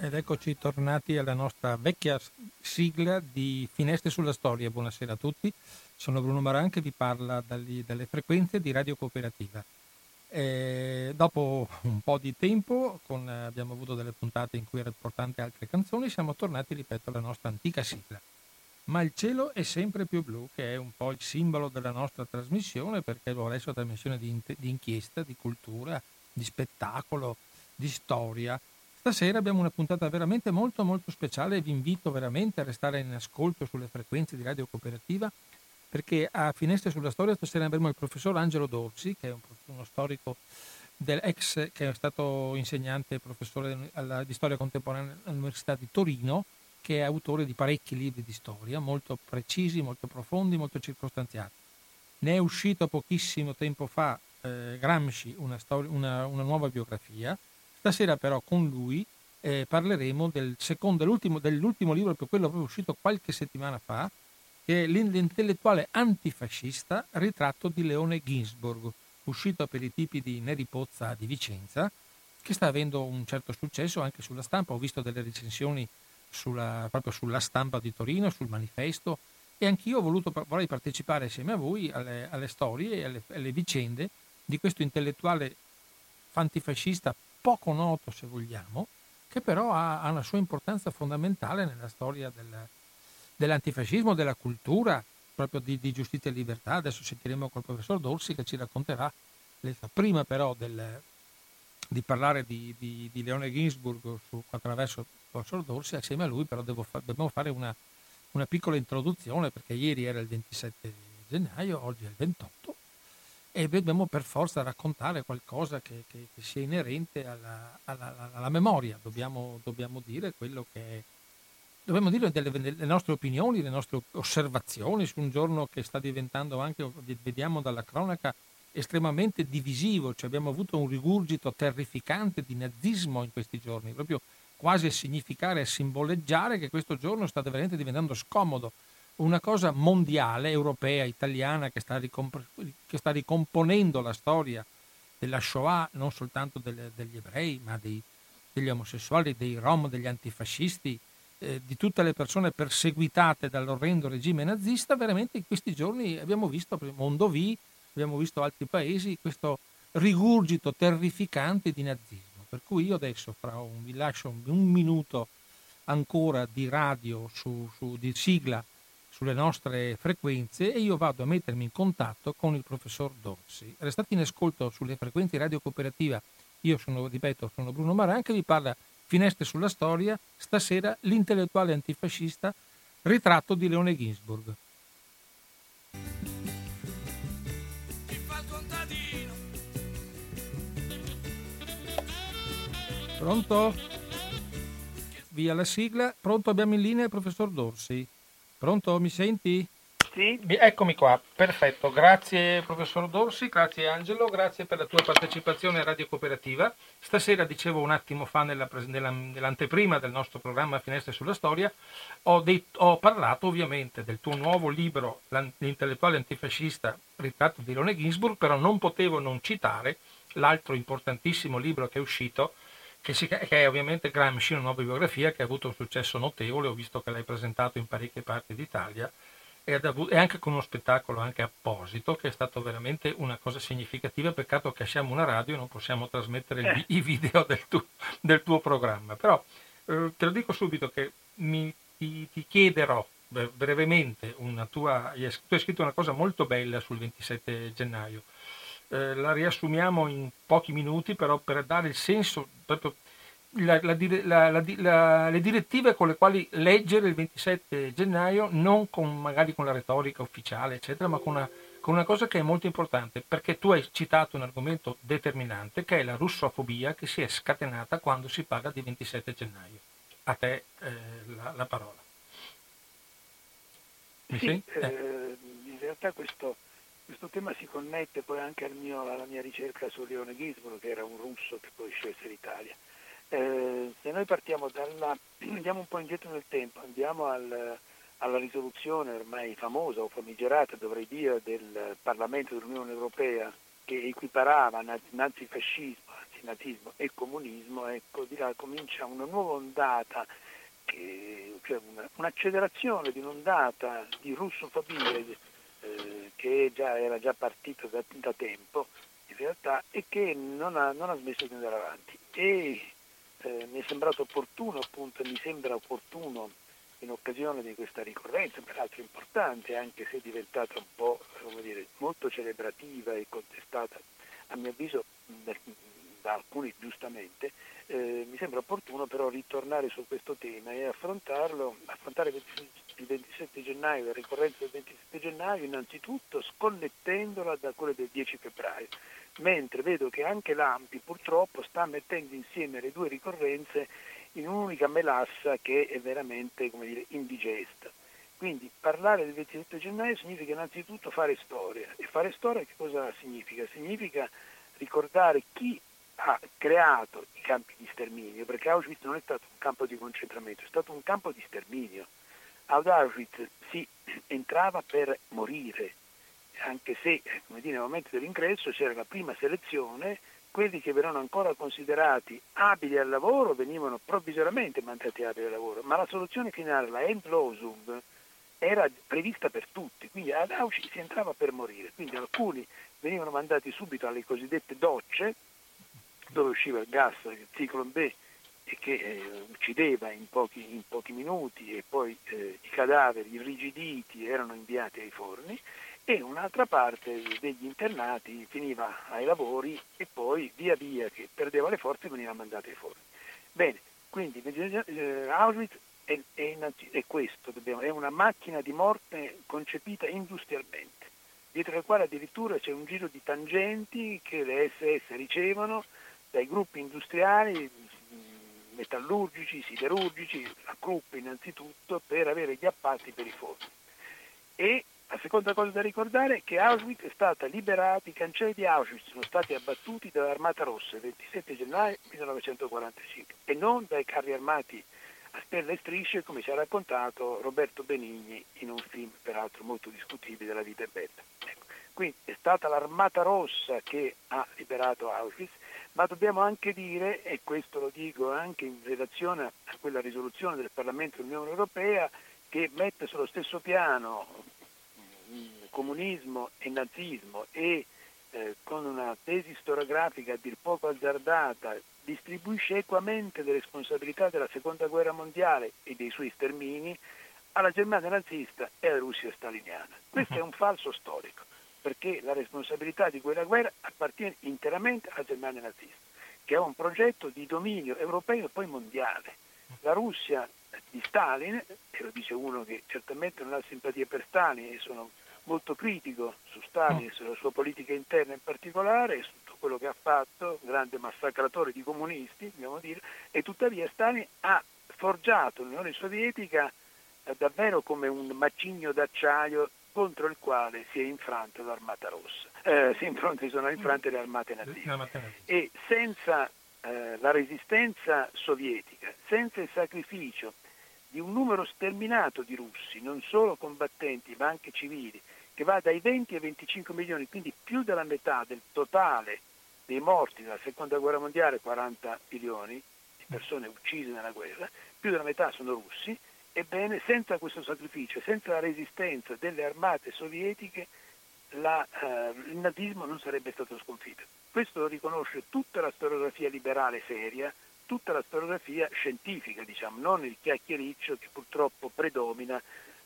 Ed eccoci tornati alla nostra vecchia sigla di Finestre sulla Storia. Buonasera a tutti, sono Bruno Maranche e vi parla dagli, dalle frequenze di Radio Cooperativa. E dopo un po' di tempo, con, abbiamo avuto delle puntate in cui erano portate altre canzoni, siamo tornati, ripeto, alla nostra antica sigla. Ma il cielo è sempre più blu, che è un po' il simbolo della nostra trasmissione, perché resto è una trasmissione di, di inchiesta, di cultura, di spettacolo, di storia Stasera abbiamo una puntata veramente molto molto speciale e vi invito veramente a restare in ascolto sulle frequenze di Radio Cooperativa perché a Finestre sulla Storia stasera avremo il professor Angelo Dorsi che è un, uno storico dell'ex che è stato insegnante e professore di storia contemporanea all'Università di Torino che è autore di parecchi libri di storia molto precisi, molto profondi, molto circostanziati. Ne è uscito pochissimo tempo fa eh, Gramsci una, storia, una, una nuova biografia Stasera però con lui eh, parleremo del secondo, dell'ultimo, dell'ultimo libro, per quello proprio uscito qualche settimana fa, che è L'intellettuale antifascista, ritratto di Leone Ginsburg, uscito per i tipi di Neri Pozza di Vicenza, che sta avendo un certo successo anche sulla stampa. Ho visto delle recensioni sulla, proprio sulla stampa di Torino, sul manifesto, e anch'io voluto, vorrei partecipare assieme a voi alle, alle storie e alle, alle vicende di questo intellettuale antifascista poco noto se vogliamo, che però ha, ha una sua importanza fondamentale nella storia del, dell'antifascismo, della cultura, proprio di, di, giustizia e libertà. Adesso sentiremo col professor Dorsi che ci racconterà, prima però del, di parlare di, di, di, Leone Ginsburg su, attraverso il professor Dorsi, assieme a lui però fa, dobbiamo fare una, una piccola introduzione perché ieri era il 27 gennaio, oggi è il 28 e dobbiamo per forza raccontare qualcosa che, che, che sia inerente alla, alla, alla memoria, dobbiamo, dobbiamo, dire quello che è, dobbiamo dire delle, delle, nostre opinioni, le nostre osservazioni su un giorno che sta diventando anche, vediamo dalla cronaca, estremamente divisivo, cioè abbiamo avuto un rigurgito terrificante di nazismo in questi giorni, proprio quasi a significare, a simboleggiare che questo giorno sta veramente diventando scomodo una cosa mondiale, europea, italiana, che sta, ricomp- che sta ricomponendo la storia della Shoah, non soltanto delle, degli ebrei, ma dei, degli omosessuali, dei rom, degli antifascisti, eh, di tutte le persone perseguitate dall'orrendo regime nazista, veramente in questi giorni abbiamo visto, Mondovì, abbiamo visto altri paesi, questo rigurgito terrificante di nazismo. Per cui io adesso un, vi lascio un, un minuto ancora di radio su, su, di sigla sulle nostre frequenze e io vado a mettermi in contatto con il professor Dorsi. Restate in ascolto sulle frequenze Radio Cooperativa. Io sono, ripeto, sono Bruno Maranca, vi parla Finestre sulla storia, stasera l'intellettuale antifascista, ritratto di Leone Ginsburg. Pronto? Via la sigla. Pronto, abbiamo in linea il professor Dorsi. Pronto, mi senti? Sì. Eccomi qua, perfetto. Grazie professor Dorsi, grazie Angelo, grazie per la tua partecipazione a Radio Cooperativa. Stasera, dicevo un attimo fa nella, nella, nell'anteprima del nostro programma Finestre sulla Storia, ho, detto, ho, parlato ovviamente del tuo nuovo libro, L'intellettuale antifascista, ritratto di Leone Ginsburg, però non potevo non citare l'altro importantissimo libro che è uscito, che, si, che, è ovviamente Gramsci, una nuova biografia che ha avuto un successo notevole, ho visto che l'hai presentato in parecchie parti d'Italia e, anche con uno spettacolo anche apposito che è stato veramente una cosa significativa, peccato che siamo una radio e non possiamo trasmettere il, i video del, tu, del, tuo programma, però eh, te lo dico subito che mi, ti, ti chiederò brevemente una tua, tu hai scritto una cosa molto bella sul 27 gennaio, eh, la riassumiamo in pochi minuti, però per dare il senso, proprio la, la, la, le direttive con le quali leggere il 27 gennaio, non con, magari con la retorica ufficiale, eccetera, ma con una, con una cosa che è molto importante, perché tu hai citato un argomento determinante, che è la russofobia che si è scatenata quando si parla di 27 gennaio. A te eh, la, parola. Sì, eh. Eh, in realtà questo questo tema si connette poi anche mio, alla mia ricerca su Leone Ghisbolo, che era un russo che poi scelse l'Italia. Eh, se noi partiamo dalla, andiamo un po' indietro nel tempo, andiamo al, alla risoluzione ormai famosa o famigerata, dovrei dire, del Parlamento dell'Unione Europea che equiparava nazifascismo, nazismo e comunismo, ecco, di là comincia una nuova ondata, che, cioè una, un'accelerazione di un'ondata di russofobia che già, era già partita da, da, tempo in realtà e che non ha, non ha smesso di andare avanti. E eh, mi è sembrato opportuno, appunto, mi sembra opportuno in occasione di questa ricorrenza, peraltro importante, anche se diventata un po' dire, molto celebrativa e contestata, a mio avviso da alcuni giustamente, eh, mi sembra opportuno però ritornare su questo tema e affrontarlo, affrontare il 27 gennaio, la ricorrenza del 27 gennaio, innanzitutto sconnettendola da quella del 10 febbraio, mentre vedo che anche l'AMPI purtroppo sta mettendo insieme le due ricorrenze in un'unica melassa che è veramente dire, indigesta. Quindi parlare del 27 gennaio significa innanzitutto fare storia. E fare storia che cosa significa? Significa ricordare chi ha creato i campi di sterminio, perché Auschwitz non è stato un campo di concentramento, è stato un campo di sterminio. Ad Auschwitz si entrava per morire, anche se dire, nel momento dell'ingresso c'era la prima selezione quelli che verranno ancora considerati abili al lavoro venivano provvisoriamente mandati abili al lavoro, ma la soluzione finale, la Endlosung, era prevista per tutti, quindi ad Auschwitz si entrava per morire, quindi alcuni venivano mandati subito alle cosiddette docce, dove usciva il gas, il ciclone B, e che eh, uccideva in pochi, in pochi, minuti e poi eh, i cadaveri irrigiditi erano inviati ai forni e un'altra parte degli internati finiva ai lavori e poi via via che perdeva le forze veniva mandata ai forni. Bene, quindi eh, Auschwitz è, è, è questo, dobbiamo, è una macchina di morte concepita industrialmente, dietro la quale addirittura c'è un giro di tangenti che le SS ricevono dai gruppi industriali metallurgici, siderurgici, la Krupp innanzitutto, per avere gli appalti per i forni. E la seconda cosa da ricordare è che Auschwitz è stata liberata, i cancelli di Auschwitz sono stati abbattuti dall'Armata Rossa il 27 gennaio 1945 e non dai carri armati a stelle e strisce come ci ha raccontato Roberto Benigni in un film peraltro molto discutibile, La vita è bella. Ecco. Quindi è stata l'Armata Rossa che ha liberato Auschwitz, ma dobbiamo anche dire, e questo lo dico anche in relazione a quella risoluzione del Parlamento dell'Unione Europea, che mette sullo stesso piano comunismo e nazismo e eh, con una tesi storiografica a dir poco azzardata distribuisce equamente le responsabilità della seconda guerra mondiale e dei suoi stermini alla Germania nazista e alla Russia staliniana. Questo è un falso storico, perché la responsabilità di quella guerra appartiene interamente alla Germania nazista, che ha un progetto di dominio europeo e poi mondiale. La Russia di Stalin, e lo dice uno che certamente non ha simpatia per Stalin e sono molto critico su Stalin sulla sua politica interna in particolare e su tutto quello che ha fatto, grande massacratore di comunisti, dobbiamo dire, e tuttavia Stalin ha forgiato l'Unione Sovietica eh, davvero come un macigno d'acciaio contro il quale si è infranta l'Armata Rossa, eh, si sono infrante le armate naziste. E senza eh, la resistenza sovietica, senza il sacrificio di un numero sterminato di russi, non solo combattenti ma anche civili, che va dai 20 ai 25 milioni, quindi più della metà del totale dei morti nella seconda guerra mondiale, 40 milioni di persone uccise nella guerra, più della metà sono russi, ebbene senza questo sacrificio, senza la resistenza delle armate sovietiche, la, eh, il nazismo non sarebbe stato sconfitto. Questo lo riconosce tutta la storiografia liberale seria, tutta la storiografia scientifica, diciamo, non il chiacchiericcio che purtroppo predomina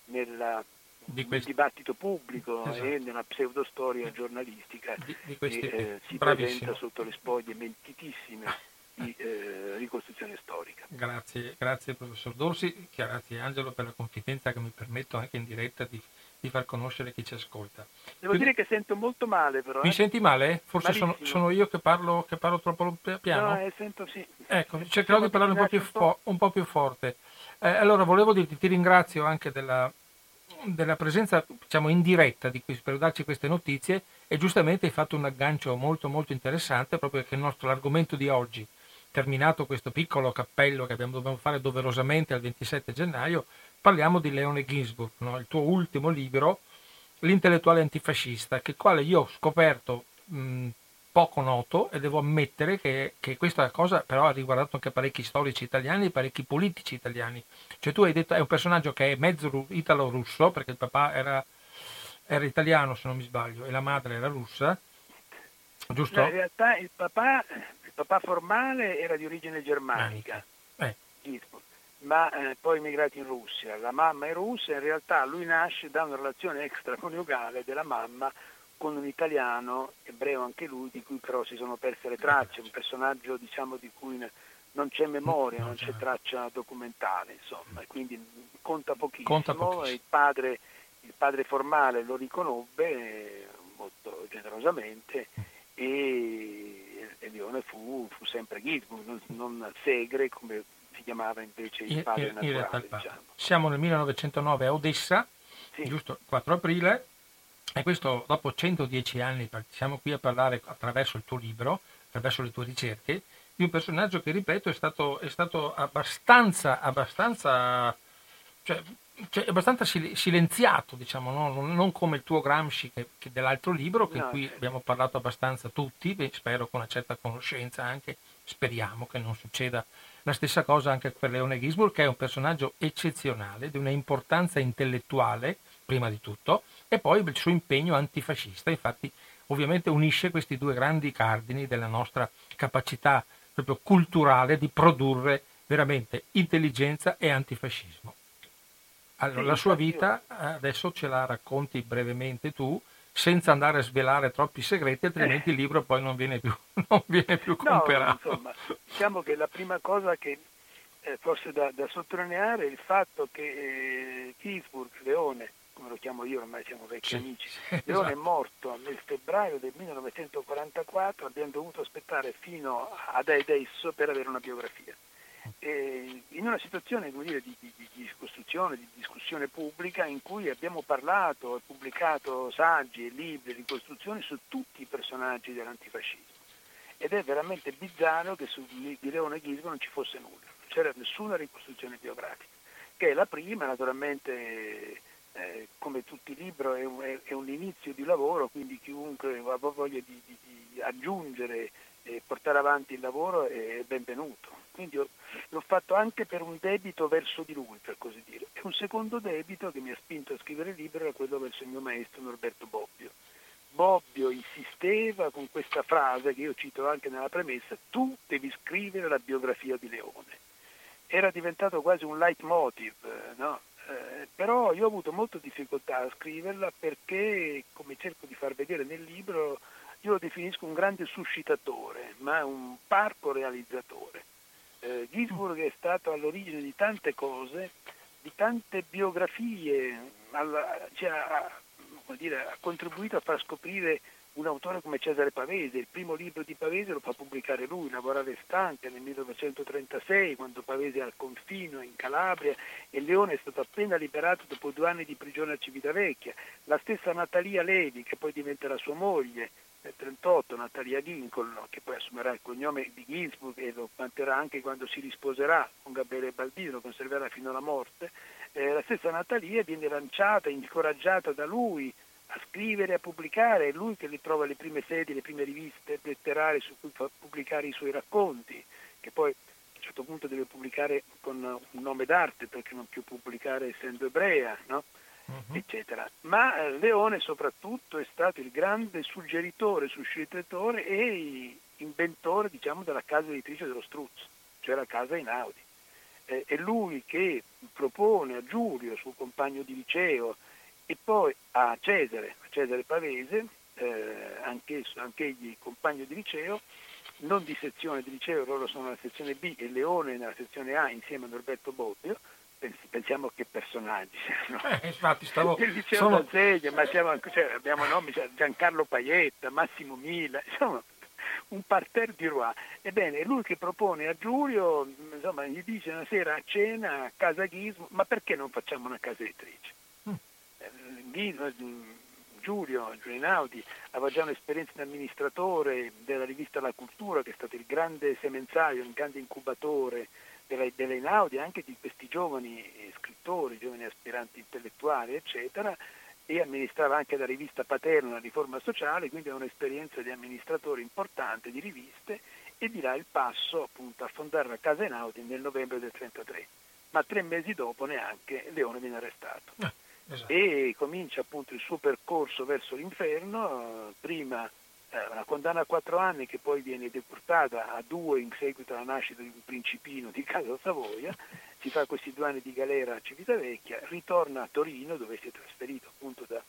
nella di questo... dibattito pubblico esatto. e nella pseudostoria giornalistica di, di questi... che eh, si Bravissimo. presenta sotto le spoglie mentitissime di eh, ricostruzione storica. Grazie, grazie professor Dorsi, grazie Angelo per la confidenza che mi permetto anche in diretta di, di far conoscere chi ci ascolta. Devo Quindi... dire che sento molto male però. Mi eh? senti male? Forse sono, sono, io che parlo, che parlo, troppo piano? No, eh, sento sì. Ecco, cercherò di parlare un po' più, fo- un po più forte. Eh, allora, volevo dirti, ti ringrazio anche della, della presenza diciamo, in diretta di per darci queste notizie e giustamente hai fatto un aggancio molto molto interessante proprio perché il nostro argomento di oggi, terminato questo piccolo cappello che abbiamo, dobbiamo fare doverosamente al 27 gennaio, parliamo di Leone Ginsburg, no? il tuo ultimo libro, L'intellettuale antifascista, che quale io ho scoperto mh, poco noto e devo ammettere che, che, questa cosa però ha riguardato anche parecchi storici italiani e parecchi politici italiani. Cioè tu hai detto è un personaggio che è mezzo italo-russo perché il papà era, era italiano se non mi sbaglio e la madre era russa, giusto? In realtà il papà, il papà, formale era di origine germanica, eh. ma eh, poi immigrato in Russia. La mamma è russa e in realtà lui nasce da una relazione extraconiugale della mamma con un italiano, ebreo anche lui, di cui però si sono perse le tracce, un personaggio diciamo, di cui non c'è memoria, non c'è traccia documentale, insomma, e quindi conta pochissimo. Conta pochissimo. Il, padre, il, padre, formale lo riconobbe molto generosamente e, e Lione fu, fu sempre Gisborne, non, non, Segre come si chiamava invece il padre in, naturale. In diciamo. Siamo nel 1909 a Odessa, sì. giusto 4 aprile, e questo dopo 110 anni siamo qui a parlare attraverso il tuo libro, attraverso le tue ricerche, di un personaggio che, ripeto, è stato, è stato abbastanza, abbastanza, cioè, cioè, abbastanza silenziato, diciamo, no? non come il tuo Gramsci che, che dell'altro libro, che no, qui certo. abbiamo parlato abbastanza tutti, spero con una certa conoscenza anche, speriamo che non succeda la stessa cosa anche per Leone Gisburg, che è un personaggio eccezionale, di una importanza intellettuale, prima di tutto, e poi il suo impegno antifascista, infatti ovviamente unisce questi due grandi cardini della nostra capacità proprio culturale di produrre veramente intelligenza e antifascismo. Allora, la sua vita adesso ce la racconti brevemente tu, senza andare a svelare troppi segreti, altrimenti il libro poi non viene più, non viene più comprato. No, insomma, diciamo che la prima cosa che eh, forse da, da, sottolineare è il fatto che eh, Gisburg, Leone, come lo chiamo io, ormai siamo vecchi sì, amici. Sì, Leone esatto. è morto nel febbraio del 1944, abbiamo dovuto aspettare fino ad adesso per avere una biografia. E in una situazione dire, di, di, di, costruzione, di discussione pubblica in cui abbiamo parlato e pubblicato saggi e libri ricostruzioni su tutti i personaggi dell'antifascismo. Ed è veramente bizzarro che su di Leone Ghisbo non ci fosse nulla, non c'era nessuna ricostruzione biografica, che è la prima naturalmente eh, come tutti i libri è un, è un, inizio di lavoro, quindi chiunque ha voglia di, di, di aggiungere e portare avanti il lavoro è benvenuto. Quindi l'ho fatto anche per un debito verso di lui, per così dire. E un secondo debito che mi ha spinto a scrivere il libro era quello verso il mio maestro Norberto Bobbio. Bobbio insisteva con questa frase che io cito anche nella premessa, tu devi scrivere la biografia di Leone. Era diventato quasi un leitmotiv, no? Eh, però io ho avuto molta difficoltà a scriverla perché, come cerco di far vedere nel libro, io lo definisco un grande suscitatore, ma un parco realizzatore. Eh, Gisburg è stato all'origine di tante cose, di tante biografie, alla, cioè, ha, dire, ha contribuito a far scoprire un autore come Cesare Pavese, il primo libro di Pavese lo fa pubblicare lui, Lavorare stanca, nel 1936, quando Pavese è al confino in Calabria e Leone è stato appena liberato dopo due anni di prigione a Civitavecchia. La stessa Natalia Levi, che poi diventerà sua moglie, nel 1938, Natalia Lincoln, che poi assumerà il cognome di Ginsburg e lo manterrà anche quando si risposerà con Gabriele Baldini, lo conserverà fino alla morte, eh, la stessa Natalia viene lanciata, incoraggiata da lui a scrivere, a pubblicare, è lui che le trova le prime sedi, le prime riviste letterarie su cui fa pubblicare i suoi racconti, che poi a un certo punto deve pubblicare con un nome d'arte perché non più pubblicare essendo ebrea, no? Uh-huh. eccetera. Ma eh, Leone soprattutto è stato il grande suggeritore, suscitatore e inventore diciamo, della casa editrice dello Struzzo, cioè la casa Inaudi. Eh, è lui che propone a Giulio, suo compagno di liceo, e poi a Cesare, a Cesare Pavese, eh, anch'esso, anch'egli compagno di liceo, non di sezione di liceo, loro sono nella sezione B e Leone nella sezione A insieme a Norberto Bobbio, pensiamo che personaggi no? eh, infatti stavo il liceo sono... d'Azeglio, ma siamo, cioè, abbiamo nomi cioè Giancarlo Paietta, Massimo Mila insomma un parterre di roi ebbene è lui che propone a Giulio insomma gli dice una sera a cena a casa Ghismo ma perché non facciamo una casa editrice? Giulio Giulinaudi aveva già un'esperienza di amministratore della rivista La Cultura, che è stato il grande semenzaio, il grande incubatore della, della Inaudi, anche di questi giovani scrittori, giovani aspiranti intellettuali, eccetera, e amministrava anche la rivista Paterna, riforma sociale, quindi ha un'esperienza di amministratore importante di riviste e dirà il passo appunto a fondare la Casa Einaudi nel novembre del 1933. Ma tre mesi dopo neanche Leone viene arrestato. Ah, esatto. E comincia appunto il suo percorso verso l'inferno, prima eh, una condanna a quattro anni che poi viene deportata a due in seguito alla nascita di un principino di Casa Savoia, si fa questi due anni di galera a Civitavecchia, ritorna a Torino dove si è trasferito appunto da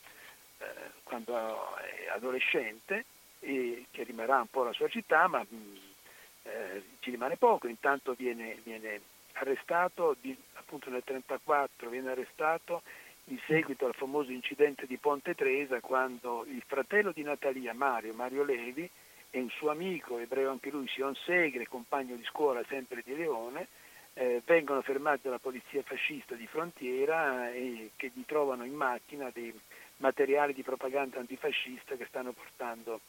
eh, quando è adolescente e che rimarrà un po' la sua città, ma mh, eh, ci rimane poco, intanto viene, viene arrestato di, appunto nel 1934, viene arrestato in seguito al famoso incidente di Ponte Tresa quando il fratello di Natalia, Mario, Mario Levi, e un suo amico, ebreo anche lui, Sion Segre, compagno di scuola sempre di Leone, eh, vengono fermati dalla polizia fascista di frontiera e che gli trovano in macchina dei materiali di propaganda antifascista che stanno portando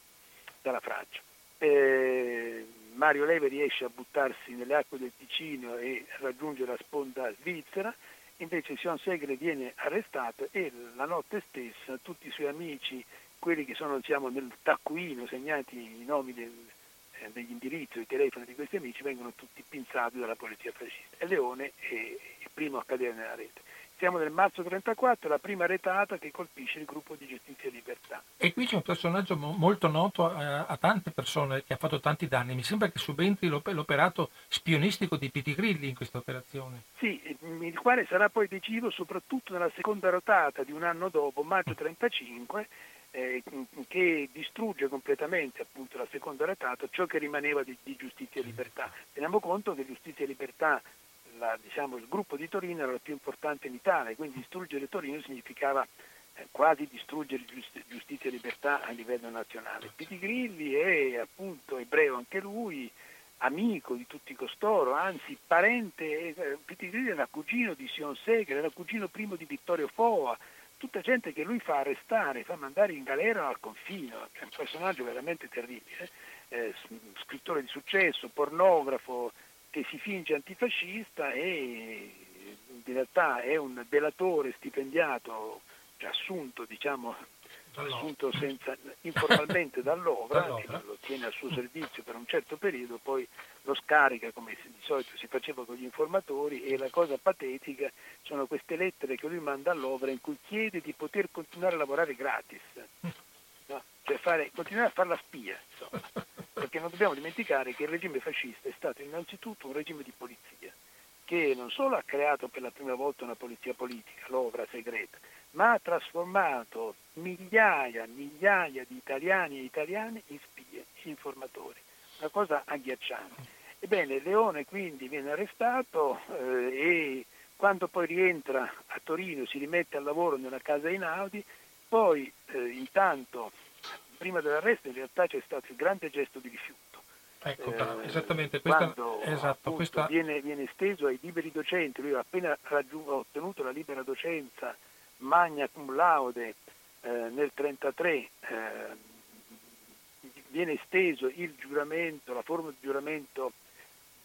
dalla Francia. Eh, Mario Levi riesce a buttarsi nelle acque del Ticino e raggiunge la sponda svizzera Invece Sion Segre viene arrestato e la notte stessa tutti i suoi amici, quelli che sono diciamo, nel taccuino segnati i nomi del, eh, degli indirizzi, i telefoni di questi amici, vengono tutti pinzati dalla polizia fascista. E Leone è il primo a cadere nella rete. Siamo nel marzo 34, la prima retata che colpisce il gruppo di Giustizia e Libertà. E qui c'è un personaggio mo- molto noto a, eh, a, tante persone che ha fatto tanti danni. Mi sembra che subentri l'op- l'operato spionistico di Pitigrilli in questa operazione. Sì, il quale sarà poi decisivo soprattutto nella seconda rotata di un anno dopo, maggio 35, eh, che distrugge completamente appunto la seconda retata ciò che rimaneva di, di Giustizia e Libertà. Teniamo conto che Giustizia e Libertà la, diciamo, il gruppo di Torino era il più importante in Italia, quindi distruggere Torino significava eh, quasi distruggere giust- giustizia e libertà a livello nazionale. Pitigrilli è appunto ebreo anche lui, amico di tutti costoro, anzi parente, eh, Pitigrilli era cugino di Sion Segre, era cugino primo di Vittorio Foa, tutta gente che lui fa arrestare, fa mandare in galera al confino, è un personaggio veramente terribile, eh, scrittore di successo, pornografo, che si finge antifascista e in realtà è un delatore stipendiato, cioè assunto, diciamo, assunto senza, informalmente dall'Ovra, dall'Ovra, lo tiene al suo servizio per un certo periodo, poi lo scarica come di solito si faceva con gli informatori e la cosa patetica sono queste lettere che lui manda all'Ovra in cui chiede di poter continuare a lavorare gratis, no? cioè fare, continuare a fare la spia. Insomma perché non dobbiamo dimenticare che il regime fascista è stato innanzitutto un regime di polizia, che non solo ha creato per la prima volta una polizia politica, l'ovra segreta, ma ha trasformato migliaia, migliaia di italiani e italiane in spie, in informatori. Una cosa agghiacciante. Ebbene, Leone quindi viene arrestato eh, e quando poi rientra a Torino si rimette al lavoro nella casa Inaudi, poi eh, intanto prima dell'arresto in realtà c'è stato il grande gesto di rifiuto. Ecco, eh, esattamente, questa, quando esatto, questa... viene, viene, esteso ai liberi docenti, lui ha appena ottenuto la libera docenza magna cum laude eh, nel 1933, eh, viene esteso il giuramento, la forma di giuramento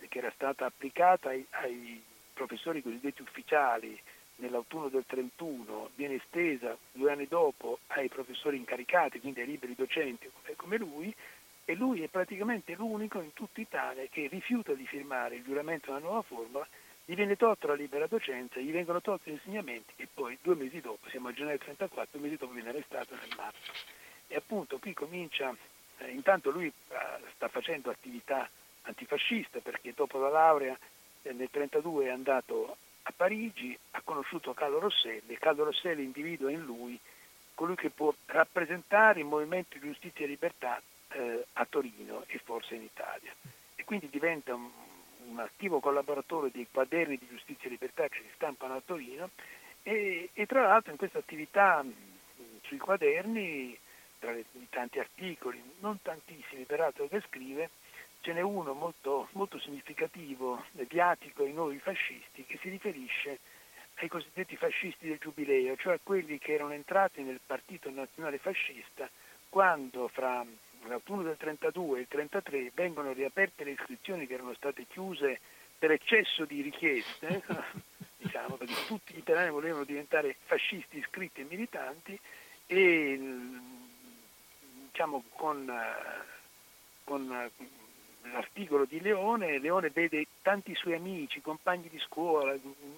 che era stata applicata ai, ai professori cosiddetti ufficiali nell'autunno del 31 viene estesa due anni dopo ai professori incaricati, quindi ai liberi docenti come lui, e lui è praticamente l'unico in tutta Italia che rifiuta di firmare il giuramento della nuova formula, gli viene tolta la libera docenza, gli vengono tolti gli insegnamenti e poi due mesi dopo, siamo a gennaio 34, due mesi dopo viene arrestato nel marzo. E appunto qui comincia, eh, intanto lui eh, sta facendo attività antifascista perché dopo la laurea eh, nel 32 è andato a Parigi ha conosciuto Carlo Rosselli e Carlo Rosselli individua in lui colui che può rappresentare il movimento giustizia e libertà eh, a Torino e forse in Italia. E quindi diventa un, un, attivo collaboratore dei quaderni di giustizia e libertà che si stampano a Torino e, e tra l'altro in questa attività mh, sui quaderni, tra i tanti articoli, non tantissimi peraltro che scrive, ce n'è uno molto, molto significativo, mediatico ai nuovi fascisti, che si riferisce ai cosiddetti fascisti del giubileo, cioè a quelli che erano entrati nel partito nazionale fascista quando fra l'autunno del 32 e il 33 vengono riaperte le iscrizioni che erano state chiuse per eccesso di richieste diciamo, perché tutti gli italiani volevano diventare fascisti iscritti e militanti e diciamo, con, con l'articolo di Leone, Leone vede tanti suoi amici, compagni di scuola,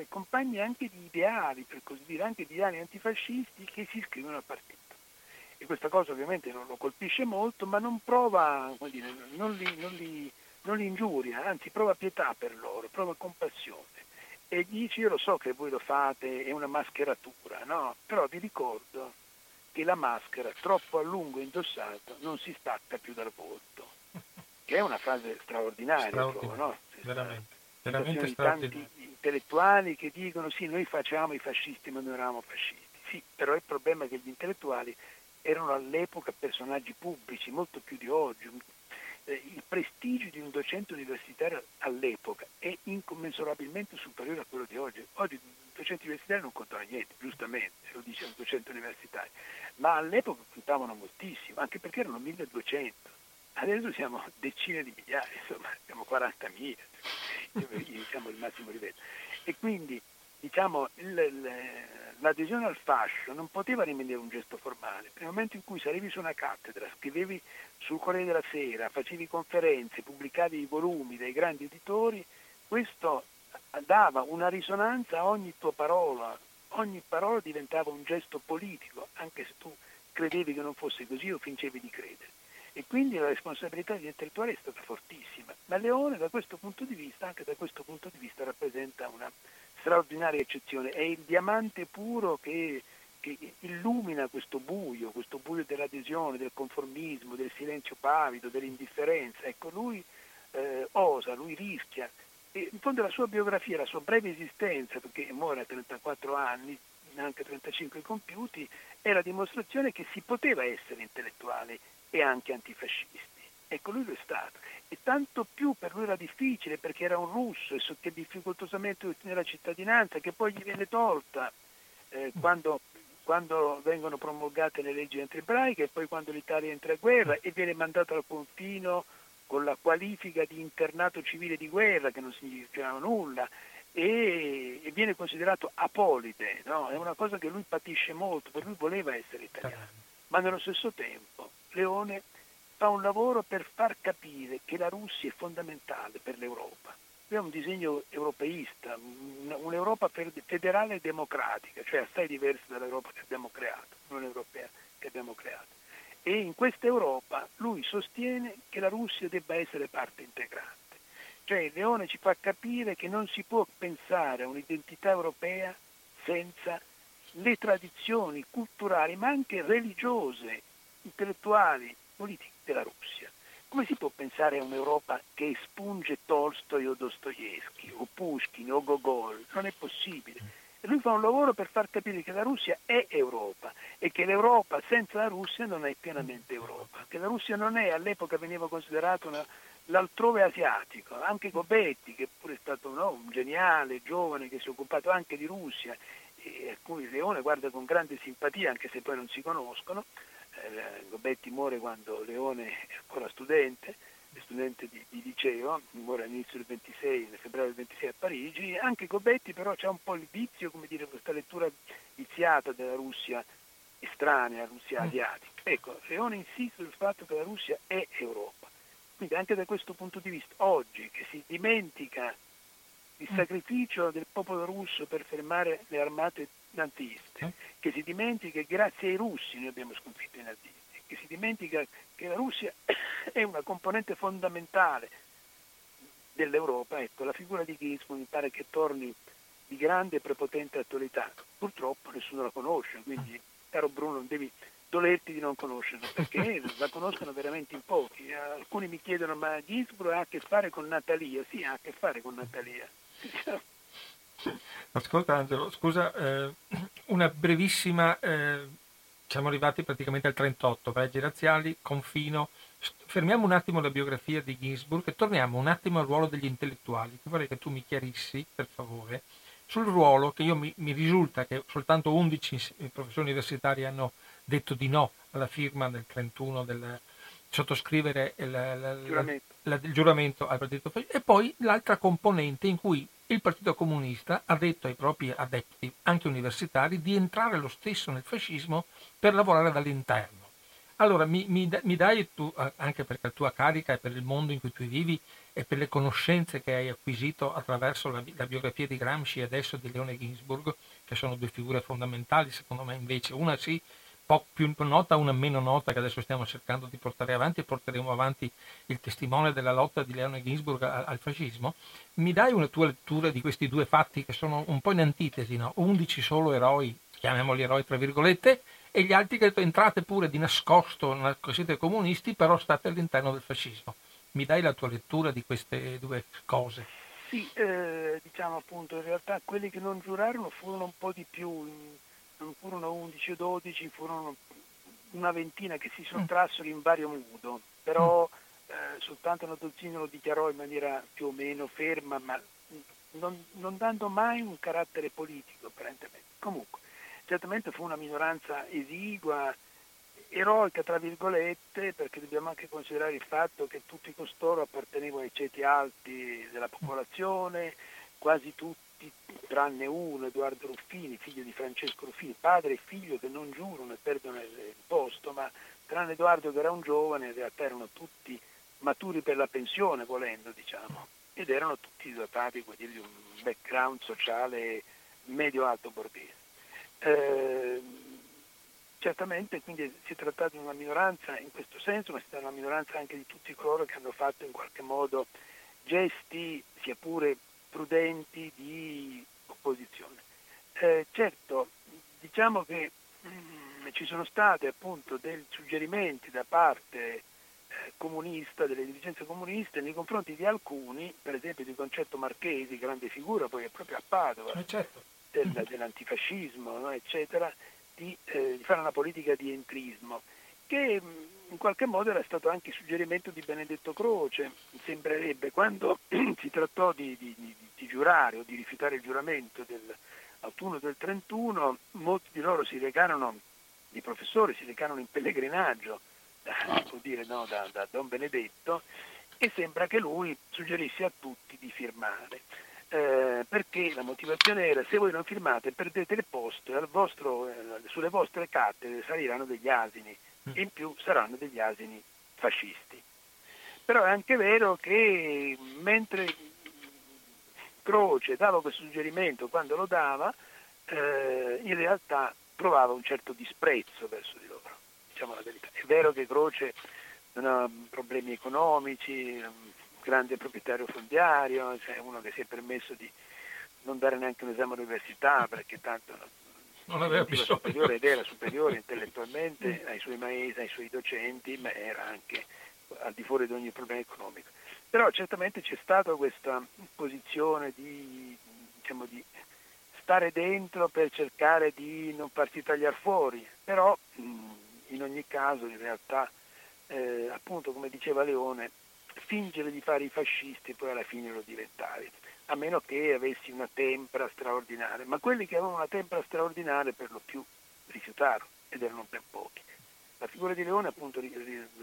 compagni anche di ideali, per così dire, anche di ideali antifascisti che si iscrivono al partito. E questa cosa ovviamente non lo colpisce molto, ma non prova, dire, non, li, non, li, non li ingiuria, anzi prova pietà per loro, prova compassione. E dice io lo so che voi lo fate, è una mascheratura, no? Però vi ricordo che la maschera troppo a lungo indossata non si stacca più dal volto che è una frase straordinaria, straordinaria. Trovo, no? veramente, veramente di tanti intellettuali che dicono sì, noi facciamo i fascisti ma non eravamo fascisti. Sì, però il problema è che gli intellettuali erano all'epoca personaggi pubblici, molto più di oggi. Eh, il prestigio di un docente universitario all'epoca è incommensurabilmente superiore a quello di oggi. Oggi un docente universitario non contano niente, giustamente, lo dice un docente universitario, ma all'epoca contavano moltissimo, anche perché erano 1200 Adesso siamo decine di migliaia, insomma, siamo 40.000, siamo il massimo livello. E quindi diciamo, l'adesione al fascio non poteva rimanere un gesto formale. Nel momento in cui salivi su una cattedra, scrivevi sul Corriere della Sera, facevi conferenze, pubblicavi i volumi dai grandi editori, questo dava una risonanza a ogni tua parola, ogni parola diventava un gesto politico, anche se tu credevi che non fosse così o fingevi di credere e quindi la responsabilità degli intellettuali è stata fortissima. Ma Leone da questo punto di vista, anche da questo punto di vista, rappresenta una straordinaria eccezione, è il diamante puro che, che illumina questo buio, questo buio dell'adesione, del conformismo, del silenzio pavido, dell'indifferenza. Ecco, lui eh, osa, lui rischia. E in fondo la sua biografia, la sua breve esistenza, perché muore a 34 anni, neanche 35 compiuti, è la dimostrazione che si poteva essere intellettuali e anche antifascisti. Ecco, lui lo è stato. E tanto più per lui era difficile perché era un russo e che difficoltosamente ottiene la cittadinanza che poi gli viene tolta eh, quando, quando, vengono promulgate le leggi antiebraiche e poi quando l'Italia entra in guerra e viene mandato al confino con la qualifica di internato civile di guerra che non significava nulla e, e viene considerato apolide, no? è una cosa che lui patisce molto, per lui voleva essere italiano, ma nello stesso tempo Leone fa un lavoro per far capire che la Russia è fondamentale per l'Europa. Ha un disegno europeista, un'Europa federale e democratica, cioè assai diversa dall'Europa che abbiamo creato, l'Unione Europea che abbiamo creato. E in questa Europa lui sostiene che la Russia debba essere parte integrante. Cioè Leone ci fa capire che non si può pensare a un'identità europea senza le tradizioni culturali, ma anche religiose intellettuali, politici della Russia. Come si può pensare a un'Europa che espunge Tolstoi o Dostoevsky o Pushkin o Gogol? Non è possibile. E lui fa un lavoro per far capire che la Russia è Europa e che l'Europa senza la Russia non è pienamente Europa, che la Russia non è, all'epoca veniva considerata una, l'altrove asiatico, anche Gobetti, che pure è stato no, un geniale, giovane, che si è occupato anche di Russia, e a cui Leone guarda con grande simpatia, anche se poi non si conoscono, Gobetti muore quando Leone è ancora studente, è studente di, di, liceo, muore all'inizio del 26, nel febbraio del 26 a Parigi, anche Gobetti però c'è un po' il vizio, come dire, questa lettura viziata della Russia estranea, Russia mm. asiatica. Ecco, Leone insiste sul fatto che la Russia è Europa. Quindi anche da questo punto di vista, oggi che si dimentica il mm. sacrificio del popolo russo per fermare le armate naziste, eh? che si dimentica che grazie ai russi noi abbiamo sconfitto i nazisti, che si dimentica che la Russia è una componente fondamentale dell'Europa. Ecco, la figura di Gizmo mi pare che torni di grande e prepotente attualità. Purtroppo nessuno la conosce, quindi caro Bruno non devi dolerti di non conoscerla, perché la conoscono veramente in pochi. Alcuni mi chiedono ma Gisbro ha a che fare con Natalia? Sì, ha a che fare con Natalia. Ascolta Angelo, scusa, eh, una brevissima, eh, siamo arrivati praticamente al 38, leggi razziali, confino, fermiamo un attimo la biografia di Ginsburg e torniamo un attimo al ruolo degli intellettuali, vorrei che tu mi chiarissi, per favore, sul ruolo che io mi, mi risulta che soltanto 11 professori universitari hanno detto di no alla firma del 31 del sottoscrivere il, il, giuramento. La, il giuramento al partito e poi l'altra componente in cui il Partito Comunista ha detto ai propri adepti, anche universitari, di entrare lo stesso nel fascismo per lavorare dall'interno. Allora, mi, mi, mi dai tu, eh, anche per la tua carica e per il mondo in cui tu vivi e per le conoscenze che hai acquisito attraverso la, la biografia di Gramsci e adesso di Leone Ginsburg, che sono due figure fondamentali, secondo me invece, una sì po' più nota, una meno nota che adesso stiamo cercando di portare avanti e porteremo avanti il testimone della lotta di Leone Ginsburg al, al fascismo. Mi dai una tua lettura di questi due fatti che sono un po' in antitesi, no? 11 solo eroi, chiamiamoli eroi tra virgolette, e gli altri che entrate pure di nascosto, siete comunisti, però state all'interno del fascismo. Mi dai la tua lettura di queste due cose? Sì, eh, diciamo appunto, in realtà quelli che non giurarono furono un po' di più non furono 11 o 12, furono una ventina che si sottrassero in vario modo, però eh, soltanto una dozzina lo dichiarò in maniera più o meno ferma, ma non, non dando mai un carattere politico apparentemente. Comunque, certamente fu una minoranza esigua, eroica tra virgolette, perché dobbiamo anche considerare il fatto che tutti costoro appartenevano ai ceti alti della popolazione, quasi tutti tranne uno, Edoardo Ruffini, figlio di Francesco Ruffini, padre e figlio che non giurano e perdono il posto, ma tranne Edoardo che era un giovane, in realtà erano tutti maturi per la pensione, volendo, diciamo, ed erano tutti dotati di un background sociale medio-alto borghese. Eh, certamente quindi si è trattato di una minoranza in questo senso, ma si è stata una minoranza anche di tutti coloro che hanno fatto in qualche modo gesti, sia pure prudenti di opposizione. Eh, certo, diciamo che mh, mm, ci sono stati appunto dei suggerimenti da parte eh, comunista, delle dirigenze comuniste nei confronti di alcuni, per esempio di Concetto Marchesi, grande figura poi è proprio a Padova, eh certo. del, dell'antifascismo, no, eccetera, di, eh, di, fare una politica di entrismo, che mm, in qualche modo era stato anche suggerimento di Benedetto Croce, sembrerebbe, quando si trattò di, di, di, di, giurare o di rifiutare il giuramento dell'autunno del 31, molti di loro si recarono, i professori si recarono in pellegrinaggio, da, dire, no, da, da Don Benedetto, e sembra che lui suggerisse a tutti di firmare. Eh, perché la motivazione era se voi non firmate perdete il posto e vostro, eh, sulle vostre cattedre saliranno degli asini in più saranno degli asini fascisti. Però è anche vero che mentre Croce dava questo suggerimento quando lo dava, eh, in realtà provava un certo disprezzo verso di loro, diciamo la verità. È vero che Croce non ha problemi economici, è un grande proprietario fondiario, cioè uno che si è permesso di non dare neanche un esame all'università perché tanto non aveva bisogno. Superiore ed era superiore intellettualmente ai suoi maestri, ai suoi docenti, ma era anche al di fuori di ogni problema economico. Però certamente c'è stata questa posizione di, diciamo, di stare dentro per cercare di non farsi tagliare fuori, però in ogni caso in realtà, eh, appunto come diceva Leone, fingere di fare i fascisti e poi alla fine lo diventare a meno che avessi una tempra straordinaria, ma quelli che avevano una tempra straordinaria per lo più rifiutarono ed erano ben pochi. La figura di Leone appunto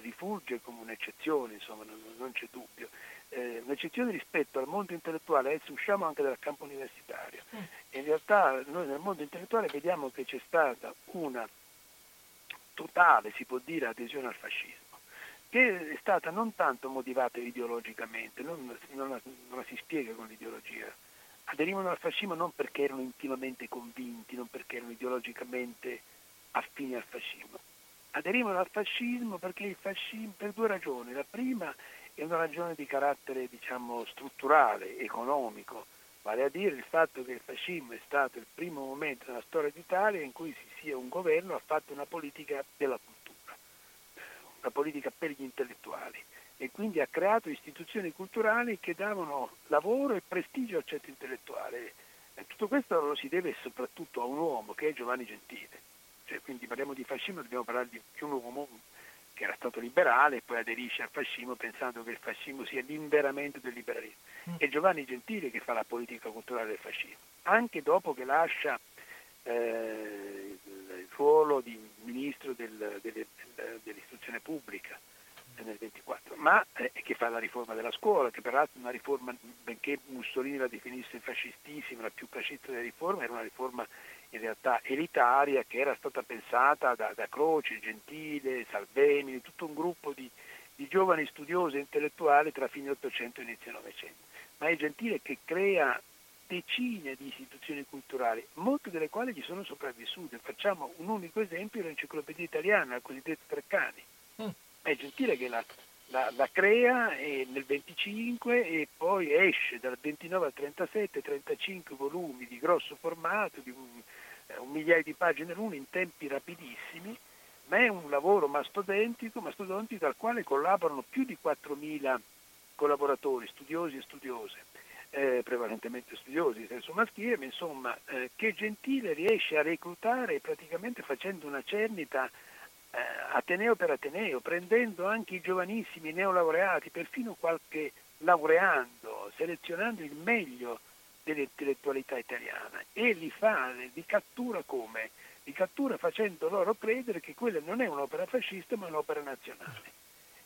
rifugge come un'eccezione, insomma, non, c'è dubbio. Eh, un'eccezione rispetto al mondo intellettuale, adesso usciamo anche dal campo universitario. Mm. In realtà noi nel mondo intellettuale vediamo che c'è stata una totale, si può dire, adesione al fascismo che è stata non tanto motivata ideologicamente, non, non, la, non la si spiega con l'ideologia. Aderivano al fascismo non perché erano intimamente convinti, non perché erano ideologicamente affini al fascismo. Aderivano al fascismo perché il fascismo, per due ragioni. La prima è una ragione di carattere diciamo, strutturale, economico, vale a dire il fatto che il fascismo è stato il primo momento nella storia d'Italia in cui si sia un governo ha fatto una politica della la politica per gli intellettuali e quindi ha creato istituzioni culturali che davano lavoro e prestigio al centro intellettuale. E tutto questo lo si deve soprattutto a un uomo che è Giovanni Gentile. Cioè, quindi parliamo di fascismo, dobbiamo parlare di un uomo che era stato liberale e poi aderisce al fascismo pensando che il fascismo sia l'inveramento del liberalismo. Mm. È Giovanni Gentile che fa la politica culturale del fascismo, anche dopo che lascia eh, il ruolo di ministro del, delle, dell'istruzione pubblica. nel 24, ma eh, che fa la riforma della scuola, che peraltro è una riforma, benché Mussolini la definisse fascistissima, la più fascista delle riforme, era una riforma in realtà elitaria che era stata pensata da, da Croce, Gentile, Salvemini, tutto un gruppo di, di giovani studiosi e intellettuali tra fine 800 e inizio 900. Ma è Gentile che crea decine di istituzioni culturali, molte delle quali gli sono sopravvissute. Facciamo un unico esempio, l'enciclopedia italiana, la cosiddetta Treccani. Mm. È Gentile che la, la, la crea nel 25 e poi esce dal 29 al 37, 35 volumi di grosso formato, di un, eh, un migliaio di pagine l'uno in tempi rapidissimi, ma è un lavoro mastodontico, mastodontico al quale collaborano più di 4.000 collaboratori, studiosi e studiose eh, prevalentemente studiosi di senso maschile, ma insomma eh, che Gentile riesce a reclutare praticamente facendo una cernita eh, Ateneo per Ateneo, prendendo anche i giovanissimi neolaureati, perfino qualche laureando, selezionando il meglio dell'intellettualità italiana e li fa, li cattura come? Li cattura facendo loro credere che quella non è un'opera fascista ma un'opera nazionale.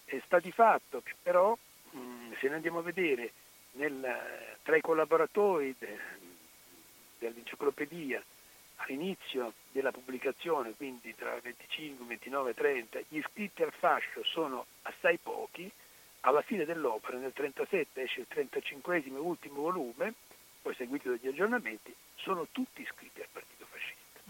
E sta di fatto che però, mh, se ne andiamo a vedere nel, tra i collaboratori de, dell'enciclopedia all'inizio della pubblicazione, quindi tra 25, 29 e 30, gli iscritti al fascio sono assai pochi, alla fine dell'opera, nel 37 esce il 35 e ultimo volume, poi seguito dagli aggiornamenti, sono tutti iscritti al Partito Fascista.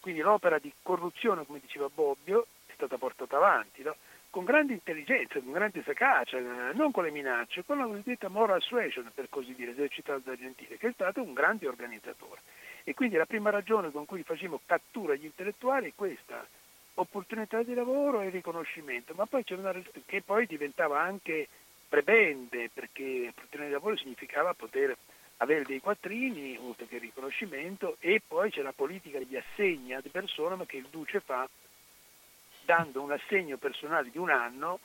Quindi l'opera di corruzione, come diceva Bobbio, è stata portata avanti. No? Con grande intelligenza, con grande sagacia, non con le minacce, con la cosiddetta moral suasion, per così dire, esercitata da Gentile, che è stato un grande organizzatore. E quindi la prima ragione con cui facciamo cattura agli intellettuali è questa, opportunità di lavoro e riconoscimento, ma poi c'è una che poi diventava anche prebende, perché opportunità di lavoro significava poter avere dei quattrini, oltre che riconoscimento, e poi c'è la politica degli assegni ad persona che il Duce fa dando un assegno personale di un anno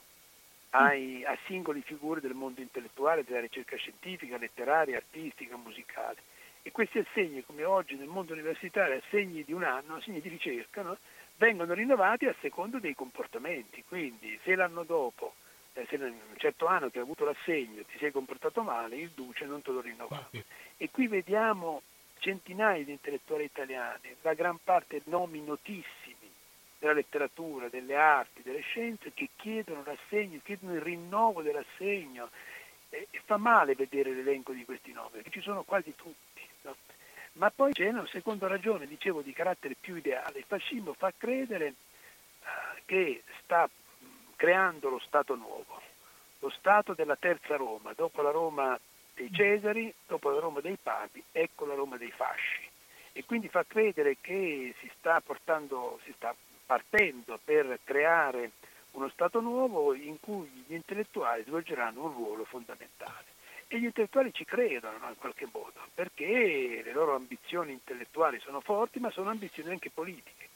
ai, a singoli figure del mondo intellettuale, della ricerca scientifica, letteraria, artistica, musicale. E questi assegni, come oggi nel mondo universitario, assegni di un anno, assegni di ricerca, no? vengono rinnovati a secondo dei comportamenti. Quindi se l'anno dopo, eh, se in un certo anno che hai avuto l'assegno ti sei comportato male, il Duce non te lo rinnova. E qui vediamo centinaia di intellettuali italiani, la gran parte nomi notissimi della letteratura, delle arti, delle scienze che chiedono l'assegno, chiedono il rinnovo dell'assegno e, e fa male vedere l'elenco di questi nomi, perché ci sono quasi tutti. No? Ma poi c'è una seconda ragione, dicevo, di carattere più ideale. Il fascismo fa credere uh, che sta creando lo Stato nuovo, lo Stato della terza Roma, dopo la Roma dei Cesari, dopo la Roma dei Papi, ecco la Roma dei fasci. E quindi fa credere che si sta portando, si sta partendo per creare uno Stato nuovo in cui gli intellettuali svolgeranno un ruolo fondamentale. E gli intellettuali ci credono no, in qualche modo, perché le loro ambizioni intellettuali sono forti, ma sono ambizioni anche politiche.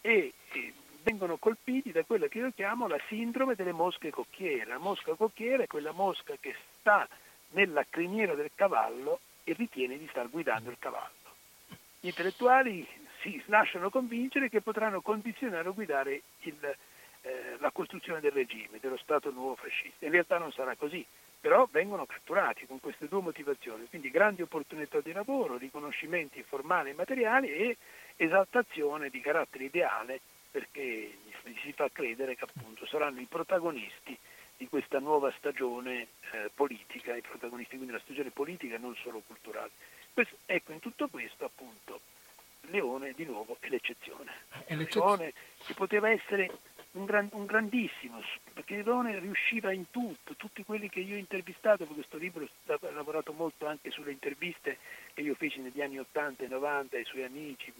E, e vengono colpiti da quella che io chiamo la sindrome delle mosche cocchiere. La mosca cocchiera è quella mosca che sta nella criniera del cavallo e ritiene di star guidando il cavallo. Gli intellettuali si lasciano convincere che potranno condizionare o guidare il, eh, la costruzione del regime, dello Stato nuovo fascista. In realtà non sarà così, però vengono catturati con queste due motivazioni, quindi grandi opportunità di lavoro, riconoscimenti formali e materiali e esaltazione di carattere ideale perché si fa credere che appunto saranno i protagonisti di questa nuova stagione eh, politica, i protagonisti quindi della stagione politica e non solo culturale. Questo, ecco, in tutto questo appunto Leone di nuovo è l'eccezione. È Leone che poteva essere un, gran, un, grandissimo, perché Leone riusciva in tutto, tutti quelli che io ho intervistato, per questo libro ho lavorato molto anche sulle interviste che io feci negli anni 80 e 90 ai suoi amici,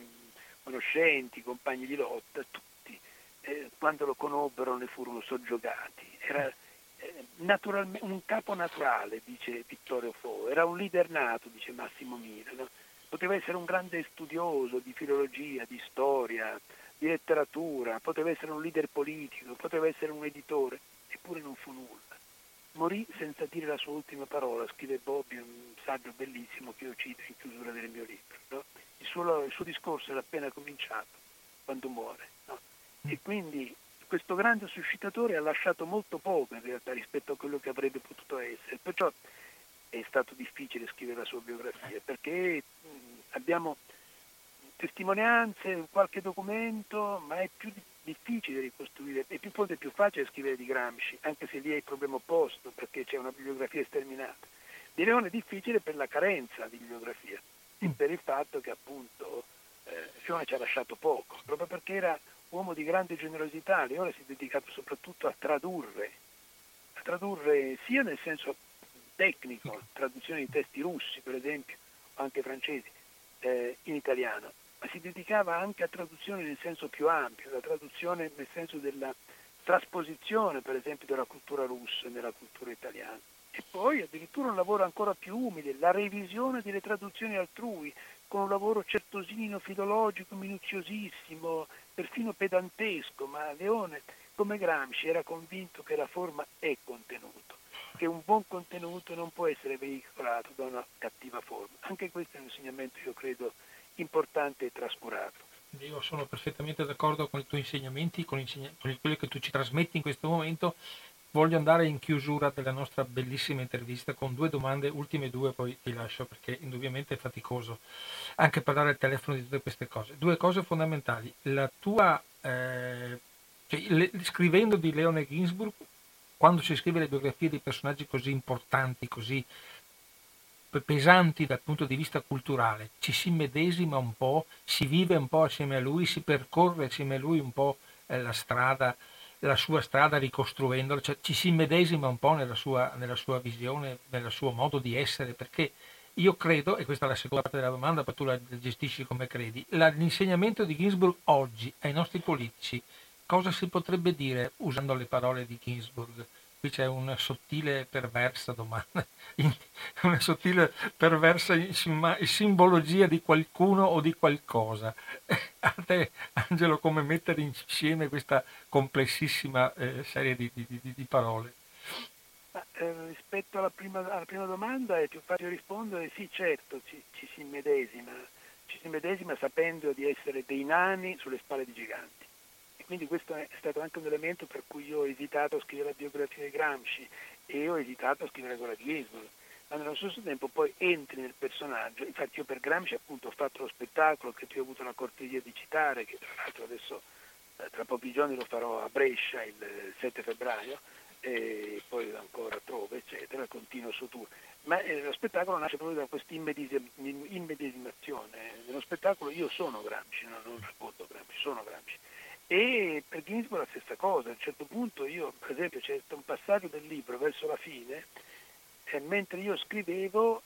conoscenti, compagni di lotta, tutti, eh, quando lo conobbero ne furono soggiogati. Era eh, un capo naturale, dice Vittorio Fo, era un leader nato, dice Massimo Mira. Poteva essere un grande studioso di filologia, di storia, di letteratura, poteva essere un leader politico, poteva essere un editore, eppure non fu nulla. Morì senza dire la sua ultima parola, scrive Bobby un saggio bellissimo che io cito in chiusura del mio libro. No? Il, suo, il, suo, discorso era appena cominciato quando muore. No? E quindi questo grande suscitatore ha lasciato molto poco in realtà rispetto a quello che avrebbe potuto essere, perciò è stato difficile scrivere la sua biografia perché abbiamo testimonianze, qualche documento, ma è più difficile ricostruire, è più forse più facile scrivere di Gramsci, anche se lì è il problema opposto perché c'è una bibliografia sterminata. Di Leone è difficile per la carenza di bibliografia e mm. per il fatto che appunto eh, Fione ci ha lasciato poco, proprio perché era uomo di grande generosità, Leone si è dedicato soprattutto a tradurre, a tradurre sia nel senso tecnico, traduzione di testi russi per esempio, anche francesi, eh, in italiano, ma si dedicava anche a traduzione nel senso più ampio, la traduzione nel senso della trasposizione per esempio della cultura russa nella cultura italiana. E poi addirittura un lavoro ancora più umile, la revisione delle traduzioni altrui, con un lavoro certosino, filologico, minuziosissimo, perfino pedantesco, ma Leone, come Gramsci, era convinto che la forma è contenuto, che un buon contenuto non può essere veicolato da una cattiva forma. Anche questo è un insegnamento, io credo, importante e trascurato. Io sono perfettamente d'accordo con i tuoi insegnamenti, con, con quello che tu ci trasmetti in questo momento. Voglio andare in chiusura della nostra bellissima intervista con due domande, ultime due, poi ti lascio perché indubbiamente è faticoso anche parlare al telefono di tutte queste cose. Due cose fondamentali. La tua, eh, cioè, le, scrivendo di Leone Ginsburg, quando si scrive le biografie di personaggi così importanti, così pesanti dal punto di vista culturale, ci si medesima un po', si vive un po' assieme a lui, si percorre assieme a lui un po' eh, la strada, la sua strada ricostruendola, cioè ci si medesima un po' nella sua, nella sua visione, nel suo modo di essere, perché io credo, e questa è la seconda parte della domanda, poi tu la gestisci come credi, l'insegnamento di Ginsburg oggi ai nostri politici, cosa si potrebbe dire usando le parole di Ginsburg? qui c'è una sottile perversa domanda, una sottile perversa simbologia di qualcuno o di qualcosa. A te, Angelo, come mettere insieme questa complessissima eh, serie di, di, di, di parole? Eh, rispetto alla prima, alla prima, domanda è più facile rispondere sì, certo, ci, ci si immedesima, ci si immedesima sapendo di essere dei nani sulle spalle di giganti quindi questo è stato anche un elemento per cui io ho esitato a scrivere la biografia di Gramsci e ho esitato a scrivere quella di Ginsburg ma nello stesso tempo poi entri nel personaggio. Infatti io per Gramsci appunto ho fatto lo spettacolo che tu hai avuto la cortesia di citare, che tra l'altro adesso eh, tra pochi giorni lo farò a Brescia il 7 febbraio, e poi ancora a Trove, eccetera, continuo su tour. Ma eh, lo spettacolo nasce proprio da questa immedesimazione. Nello spettacolo io sono Gramsci, non, non racconto Gramsci, sono Gramsci. E per Ginsburg la stessa cosa, a un certo punto io, per esempio, c'è un passaggio del libro verso la fine, e mentre io scrivevo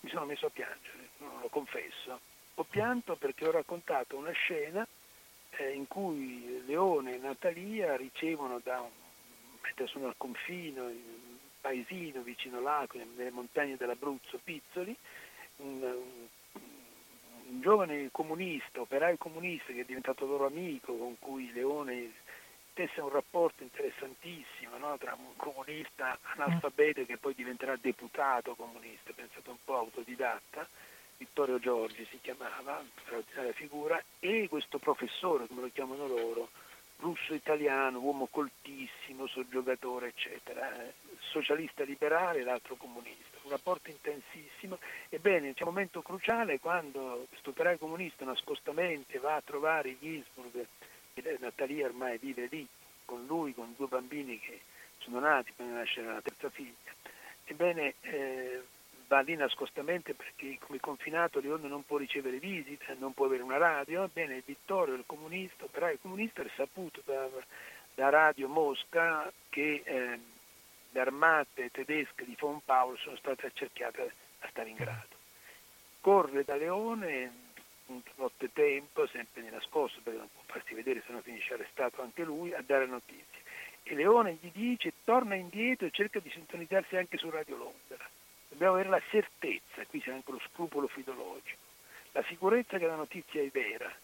mi sono messo a piangere, lo confesso. Ho pianto perché ho raccontato una scena eh, in cui Leone e Natalia ricevono da un, mentre sono al confino, in un paesino vicino all'Aquila, nelle montagne dell'Abruzzo, Pizzoli, un, un un giovane comunista, operaio comunista che è diventato loro amico, con cui Leone tesse un rapporto interessantissimo no? tra un comunista analfabeto che poi diventerà deputato comunista, pensate un po' autodidatta, Vittorio Giorgi si chiamava, straordinaria figura, e questo professore, come lo chiamano loro, russo-italiano, uomo coltissimo, soggiocatore, eccetera, eh, socialista liberale, l'altro comunista un rapporto intensissimo. Ebbene, c'è un momento cruciale quando questo operaio comunista nascostamente va a trovare Ginsburg, Natalia ormai vive lì con lui, con due bambini che sono nati, poi nasce la terza figlia. Ebbene, eh, va lì nascostamente perché come confinato Leone non può ricevere visite, non può avere una radio, ebbene Vittorio, il comunista, operaio comunista, è saputo da, da Radio Mosca che eh, le armate tedesche di von Paul sono state accerchiate a Stalingrado. Corre da Leone un tempo, sempre di nascosto perché non può farsi vedere se no finisce arrestato anche lui, a dare notizie. E Leone gli dice torna indietro e cerca di sintonizzarsi anche su Radio Londra. Dobbiamo avere la certezza, qui c'è anche lo scrupolo filologico, la sicurezza che la notizia è vera.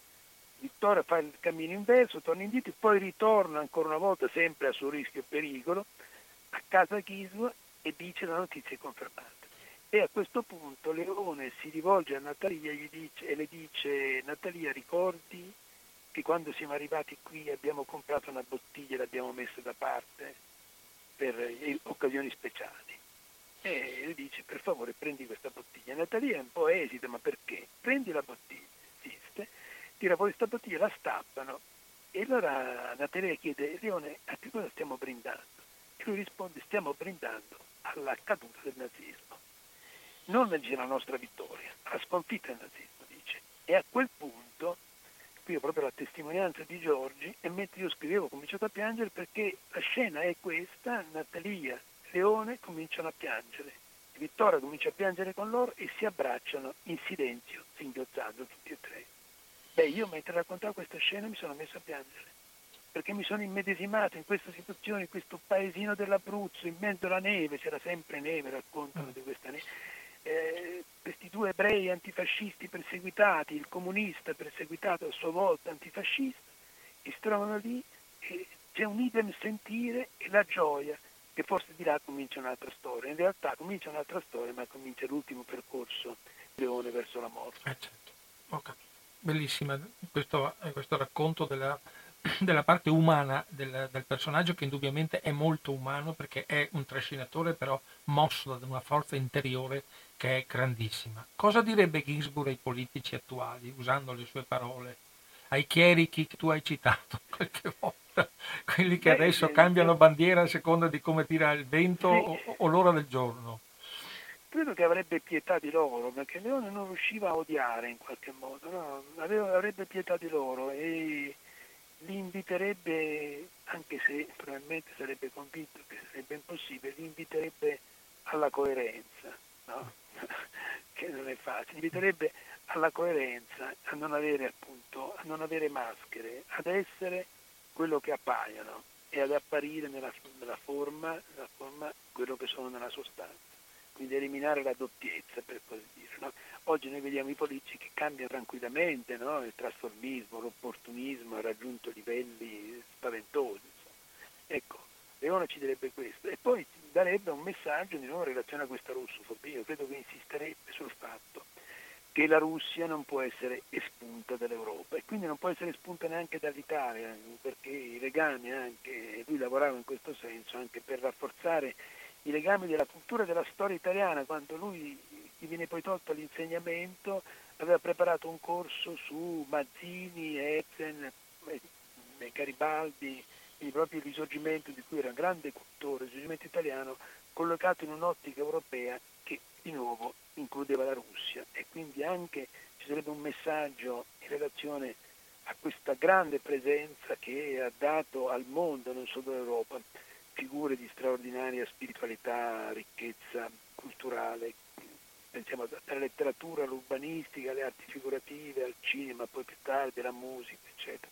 Vittoria fa il cammino inverso, torna indietro e poi ritorna ancora una volta sempre a suo rischio e pericolo a casa Ghismo e dice la notizia è confermata. E a questo punto Leone si rivolge a Natalia e, dice, e le dice Natalia ricordi che quando siamo arrivati qui abbiamo comprato una bottiglia e l'abbiamo messa da parte per occasioni speciali. E lui dice per favore prendi questa bottiglia. Natalia è un po' esita, ma perché? Prendi la bottiglia, insiste, tira fuori questa bottiglia, la stappano e allora Natalia chiede Leone a che cosa stiamo brindando? E lui risponde stiamo brindando alla caduta del nazismo. Non dice la nostra vittoria, alla sconfitta del nazismo, dice. E a quel punto, qui ho proprio la testimonianza di Giorgi, e mentre io scrivevo ho cominciato a piangere perché la scena è questa, Natalia Leone cominciano a piangere. Vittoria comincia a piangere con loro e si abbracciano in silenzio, singhiozzando tutti e tre. Beh, io mentre raccontavo questa scena mi sono messo a piangere, perché mi sono immedesimato in questa situazione, in questo paesino dell'Abruzzo, in mezzo alla neve, c'era sempre neve, raccontano di questa neve. Eh, questi due ebrei antifascisti perseguitati, il comunista perseguitato a sua volta antifascista, che si trovano lì e c'è un idem sentire e la gioia che forse di là comincia un'altra storia. In realtà comincia un'altra storia, ma comincia l'ultimo percorso Leone verso la morte. Eh certo. okay. Bellissima questo, eh, questo racconto della, della, parte umana del, del, personaggio che indubbiamente è molto umano perché è un trascinatore però mosso da una forza interiore che è grandissima. Cosa direbbe Ginsburg ai politici attuali, usando le sue parole, ai chierichi che tu hai citato qualche volta? quelli che adesso eh, cambiano bandiera a seconda di come tira il vento o, o, l'ora del giorno. Credo che avrebbe pietà di loro, perché Leone non riusciva a odiare in qualche modo, no? Avrebbe pietà di loro e li inviterebbe, anche se probabilmente sarebbe convinto che sarebbe impossibile, li inviterebbe alla coerenza, no? che non è facile, li inviterebbe alla coerenza, a non avere appunto, a non avere maschere, ad essere quello che appaiono e ad apparire nella, nella, forma, nella forma quello che sono nella sostanza. Quindi eliminare la doppiezza, per così dire. No? Oggi noi vediamo i politici che cambiano tranquillamente, no? il trasformismo, l'opportunismo ha raggiunto livelli spaventosi. Insomma. Ecco, Leone ci direbbe questo e poi darebbe un messaggio di nuovo in relazione a questa russofobia. Io credo che insisterebbe sul fatto che la Russia non può essere espunta dall'Europa e quindi non può essere espunta neanche dall'Italia, perché i legami anche, lui lavorava in questo senso anche per rafforzare i legami della cultura e della storia italiana, quando lui gli viene poi tolto l'insegnamento, aveva preparato un corso su Mazzini, Ezen, Garibaldi, quindi proprio il risorgimento di cui era un grande cultore, il risorgimento italiano, collocato in un'ottica europea che di nuovo includeva la Russia. E quindi anche ci sarebbe un messaggio in relazione a questa grande presenza che ha dato al mondo, non solo all'Europa, figure di straordinaria spiritualità, ricchezza culturale, pensiamo dalla letteratura all'urbanistica, alle arti figurative, al cinema, poi più tardi alla musica, eccetera,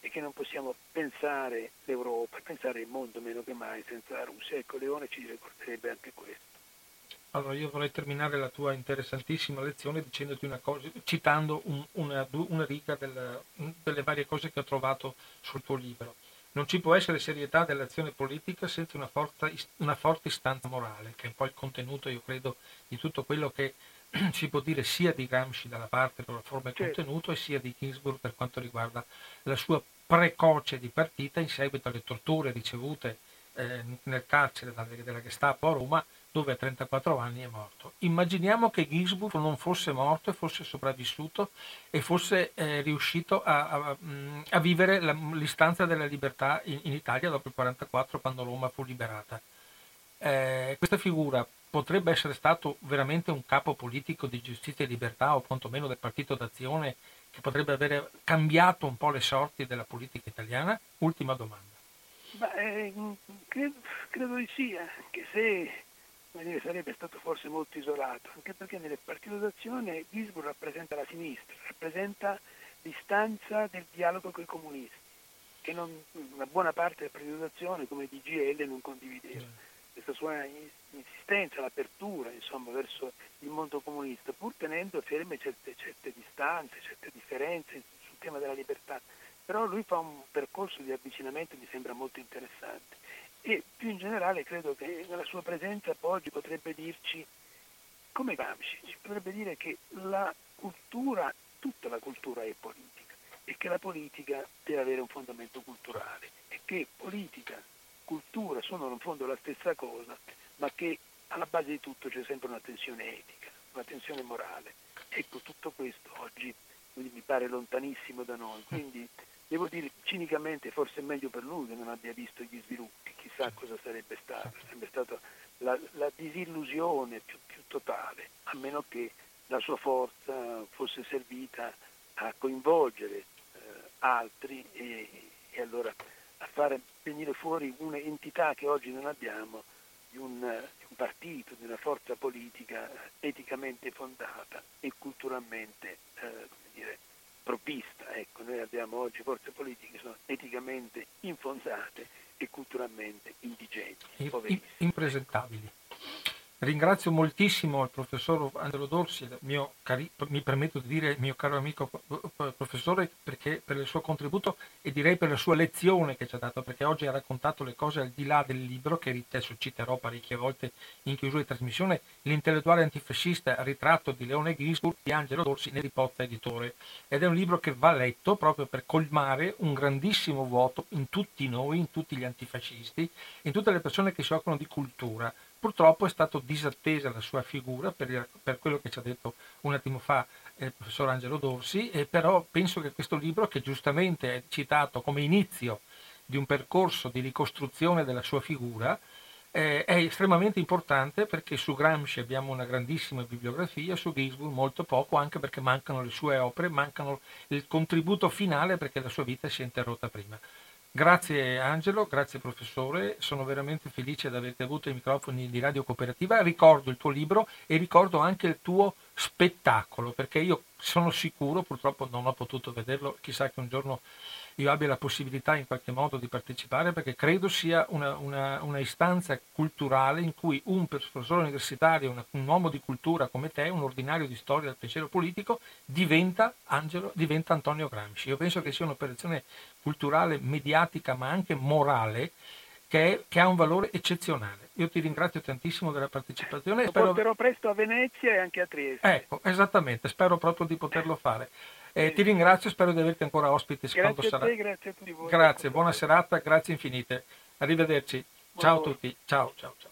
e che non possiamo pensare l'Europa, pensare il mondo meno che mai senza la Russia. Ecco, Leone ci ricorderebbe anche questo. Allora io vorrei terminare la tua interessantissima lezione dicendoti una cosa, citando un, una, una, riga del, delle varie cose che ho trovato sul tuo libro. Non ci può essere serietà dell'azione politica senza una forte, una forte istanza morale, che è un po' il contenuto, io credo, di tutto quello che si può dire sia di Gramsci dalla parte per la forma e certo. contenuto e sia di Ginsburg per quanto riguarda la sua precoce di partita in seguito alle torture ricevute eh, nel carcere della Gestapo a Roma dove a 34 anni è morto. Immaginiamo che Ginsburg non fosse morto e fosse sopravvissuto e fosse eh, riuscito a, a, mm, a vivere la, l'istanza della libertà in, in, Italia dopo il 44 quando Roma fu liberata. Eh, questa figura potrebbe essere stato veramente un capo politico di giustizia e libertà o quantomeno del partito d'azione che potrebbe avere cambiato un po' le sorti della politica italiana? Ultima domanda. Beh, credo, credo di sì, anche se dire, sarebbe stato forse molto isolato, anche perché nel partito d'azione Gisburg rappresenta la sinistra, rappresenta l'istanza del dialogo con i comunisti, che non, una buona parte del partito d'azione come DGL non condivideva. Questa sua insistenza, l'apertura insomma, verso il mondo comunista, pur tenendo ferme certe, certe distanze, certe differenze sul tema della libertà. Però lui fa un percorso di avvicinamento che mi sembra molto interessante e più in generale credo che nella sua presenza oggi potrebbe dirci, come Gramsci, ci potrebbe dire che la cultura, tutta la cultura è politica è che la politica deve avere un fondamento culturale e che politica, cultura sono in fondo la stessa cosa, ma che alla base di tutto c'è sempre una tensione etica, una tensione morale. Ecco, tutto questo oggi mi pare lontanissimo da noi, quindi devo dire cinicamente forse è meglio per lui che non abbia visto gli sviluppi, chissà cosa sarebbe stato, sarebbe stata la, la disillusione più, più totale, a meno che la sua forza fosse servita a coinvolgere eh, altri e, e, allora a fare venire fuori un'entità che oggi non abbiamo di un, di un partito, di una forza politica eticamente fondata e culturalmente eh, dire, provvista. Ecco, noi abbiamo oggi forze politiche che sono eticamente infondate e culturalmente indigenti, impresentabili. Ringrazio moltissimo il professor Angelo Dorsi, cari, mi permetto di dire mio caro amico professore, perché, per il suo contributo e direi per la sua lezione che ci ha dato, perché oggi ha raccontato le cose al di là del libro, che adesso citerò parecchie volte in chiusura di trasmissione, L'intellettuale antifascista, ritratto di Leone Gisburg di Angelo Dorsi, Neripozza Editore. Ed è un libro che va letto proprio per colmare un grandissimo vuoto in tutti noi, in tutti gli antifascisti, in tutte le persone che si occupano di cultura Purtroppo è stata disattesa la sua figura per, per, quello che ci ha detto un attimo fa il professor Angelo Dorsi, e però penso che questo libro, che giustamente è citato come inizio di un percorso di ricostruzione della sua figura, eh, è estremamente importante perché su Gramsci abbiamo una grandissima bibliografia, su Gisburg molto poco, anche perché mancano le sue opere, mancano il contributo finale perché la sua vita si è interrotta prima. Grazie Angelo, grazie professore, sono veramente felice di averti avuto ai microfoni di Radio Cooperativa, ricordo il tuo libro e ricordo anche il tuo spettacolo, perché io sono sicuro, purtroppo non ho potuto vederlo, chissà che un giorno io abbia la possibilità in qualche modo di partecipare perché credo sia una, una, una istanza culturale in cui un professore universitario, una, un uomo di cultura come te, un ordinario di storia del pensiero politico, diventa, Angelo, diventa Antonio Gramsci. Io penso che sia un'operazione culturale, mediatica, ma anche morale, che, è, che ha un valore eccezionale. Io ti ringrazio tantissimo della partecipazione. Lo spero... porterò presto a Venezia e anche a Trieste. Ecco, esattamente, spero proprio di poterlo fare. Eh, ti ringrazio, spero di averti ancora ospite. Grazie a te, grazie a tutti voi. Grazie, buona serata, grazie infinite. Arrivederci. Ciao a tutti. Ciao, ciao, ciao.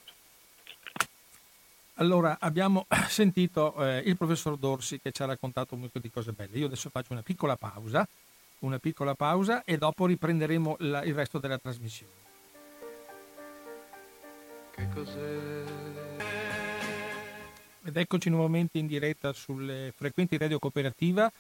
Allora, abbiamo sentito eh, il professor Dorsi che ci ha raccontato molto di cose belle. Io adesso faccio una piccola pausa, una piccola pausa e dopo riprenderemo la, il resto della trasmissione. Che cos'è? Ed eccoci nuovamente in diretta sulle frequenti radio cooperativa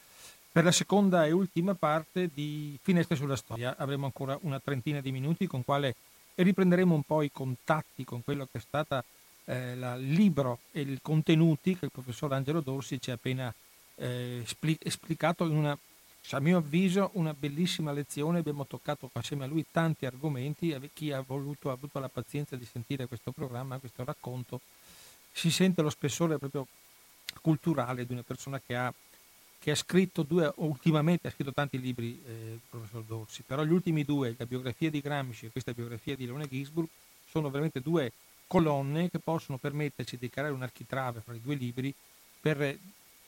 per la seconda e ultima parte di Finestre sulla storia avremo ancora una trentina di minuti con quale riprenderemo un po' i contatti con quello che è stato eh, il libro e i contenuti che il professor Angelo Dorsi ci ha appena eh, esplicato in una, a mio avviso, una bellissima lezione. Abbiamo toccato assieme a lui tanti argomenti. Chi ha voluto, ha avuto la pazienza di sentire questo programma, questo racconto, si sente lo spessore proprio culturale di una persona che ha che ha scritto due, ultimamente ha scritto tanti libri eh, professor Dorsi, però gli ultimi due, la biografia di Gramsci e questa biografia di Leone Gisburg, sono veramente due colonne che possono permetterci di creare un architrave fra i due libri per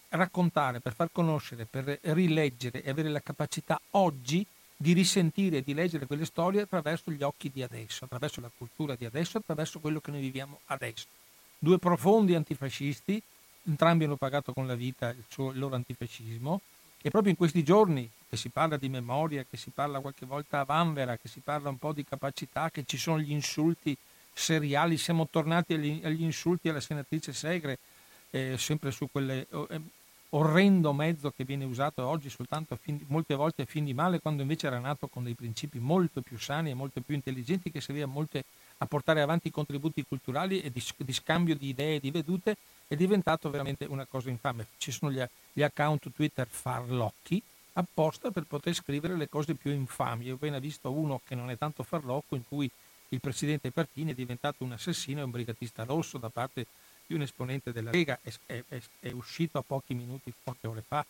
raccontare, per far conoscere, per rileggere e avere la capacità oggi di risentire e di leggere quelle storie attraverso gli occhi di adesso, attraverso la cultura di adesso, attraverso quello che noi viviamo adesso. Due profondi antifascisti entrambi hanno pagato con la vita il, suo, il loro antifascismo e proprio in questi giorni che si parla di memoria, che si parla qualche volta a vanvera, che si parla un po' di capacità, che ci sono gli insulti seriali, siamo tornati agli, agli insulti alla senatrice Segre, eh, sempre su quelle eh, orrendo mezzo che viene usato oggi soltanto fin, molte volte a fin di male, quando invece era nato con dei principi molto più sani e molto più intelligenti che serviva molte, a portare avanti contributi culturali e di, di scambio di idee e di vedute è diventato veramente una cosa infame. Ci sono gli, gli account Twitter farlocchi apposta per poter scrivere le cose più infami. Ho appena visto uno che non è tanto farlocco in cui il presidente Partini è diventato un assassino e un brigatista rosso da parte di un esponente della Lega, è, è, è uscito a pochi minuti, poche ore fa,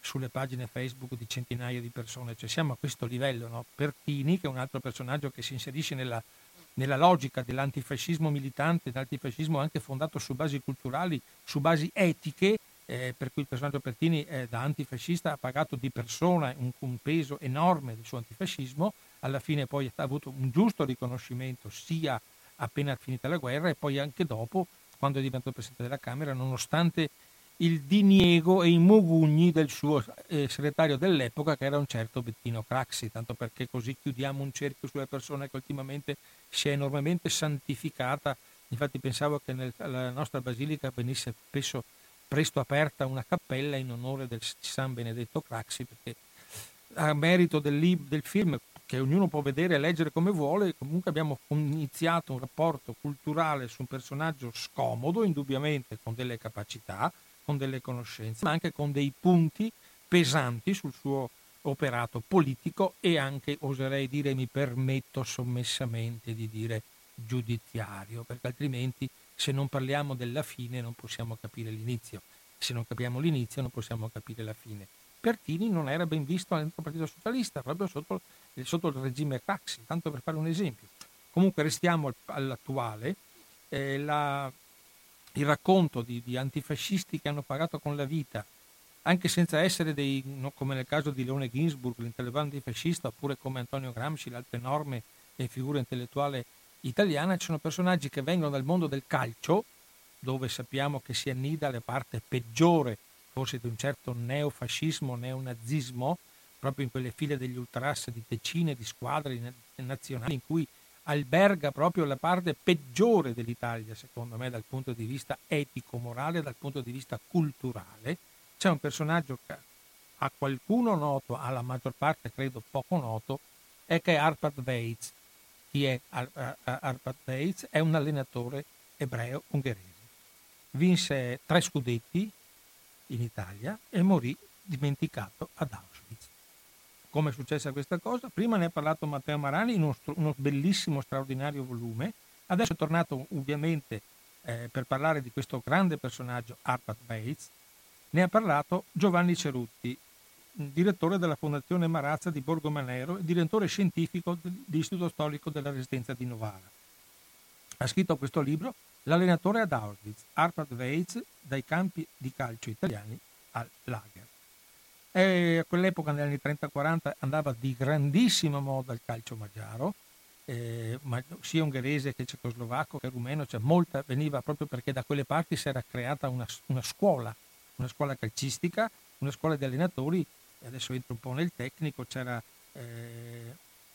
sulle pagine Facebook di centinaia di persone. Cioè siamo a questo livello, no? Pertini, che è un altro personaggio che si inserisce nella nella logica dell'antifascismo militante, dell'antifascismo anche fondato su basi culturali, su basi etiche, eh, per cui il personaggio Pertini eh, da antifascista ha pagato di persona un, un, peso enorme del suo antifascismo, alla fine poi ha avuto un giusto riconoscimento sia appena finita la guerra e poi anche dopo, quando è diventato Presidente della Camera, nonostante il diniego e i mugugni del suo eh, segretario dell'epoca che era un certo Bettino Craxi, tanto perché così chiudiamo un cerchio sulle persone che ultimamente si è enormemente santificata. Infatti pensavo che nella nostra basilica venisse spesso presto aperta una cappella in onore del San Benedetto Craxi, perché a merito del, del film che ognuno può vedere e leggere come vuole, comunque abbiamo iniziato un rapporto culturale su un personaggio scomodo, indubbiamente con delle capacità, con delle conoscenze, ma anche con dei punti pesanti sul suo operato politico e anche, oserei dire, mi permetto sommessamente di dire giudiziario, perché altrimenti se non parliamo della fine non possiamo capire l'inizio, se non capiamo l'inizio non possiamo capire la fine. Pertini non era ben visto all'interno del Partito Socialista, proprio sotto, sotto il regime Craxi, tanto per fare un esempio. Comunque restiamo all'attuale. Eh, la, il racconto di, di, antifascisti che hanno pagato con la vita, anche senza essere dei, no, come nel caso di Leone Ginsburg, l'intellettuale antifascista, oppure come Antonio Gramsci, l'altra enorme figura intellettuale italiana, ci sono personaggi che vengono dal mondo del calcio, dove sappiamo che si annida la parte peggiore, forse di un certo neofascismo, neonazismo, proprio in quelle file degli ultras di decine di squadre nazionali in cui alberga proprio la parte peggiore dell'Italia, secondo me, dal punto di vista etico-morale, dal punto di vista culturale. C'è un personaggio che a qualcuno noto, alla maggior parte credo poco noto, è che è Arpad Weitz. Chi è Arpad Weitz? È un allenatore ebreo ungherese. Vinse tre scudetti in Italia e morì dimenticato ad Auschwitz come è successa questa cosa. Prima ne ha parlato Matteo Marani in uno, uno bellissimo, straordinario volume. Adesso è tornato ovviamente eh, per parlare di questo grande personaggio, Arpad Bates. Ne ha parlato Giovanni Cerutti, direttore della Fondazione Marazza di Borgo Manero e direttore scientifico dell'Istituto Storico della Residenza di Novara. Ha scritto questo libro L'allenatore ad Auschwitz, Arpad Weitz, dai campi di calcio italiani al lager. E a quell'epoca, negli anni 30-40, andava di grandissima moda il calcio magiaro, eh, sia ungherese che cecoslovacco che rumeno, cioè molta veniva proprio perché da quelle parti si era creata una, una scuola, una scuola calcistica, una scuola di allenatori, adesso entro un po' nel tecnico, c'era, eh,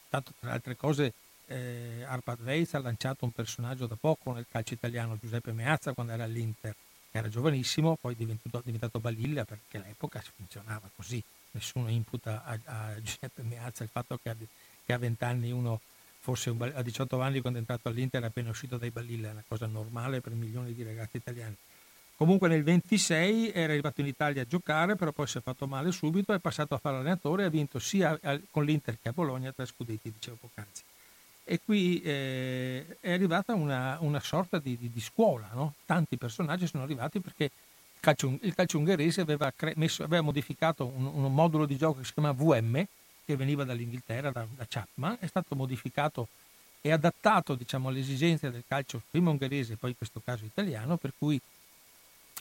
tanto tra altre cose, eh, Arpad Weiz ha lanciato un personaggio da poco nel calcio italiano, Giuseppe Meazza, quando era all'Inter era giovanissimo, poi è diventato, diventato balilla perché all'epoca funzionava così, nessuno imputa a, a Giuseppe Meazza il fatto che a, che a 20 anni uno fosse un, a 18 anni quando è entrato all'Inter era appena uscito dai balilla, è una cosa normale per milioni di ragazzi italiani. Comunque nel 26 era arrivato in Italia a giocare, però poi si è fatto male subito, è passato a fare allenatore e ha vinto sia con l'Inter che a Bologna tre scudetti, dicevo poc'anzi e qui eh, è arrivata una, una sorta di, di, di scuola, no? tanti personaggi sono arrivati perché il calcio, il calcio ungherese aveva, cre- messo, aveva modificato un, un, modulo di gioco che si chiama VM, che veniva dall'Inghilterra, da, da Chapman, è stato modificato e adattato diciamo, alle esigenze del calcio prima ungherese e poi in questo caso italiano, per cui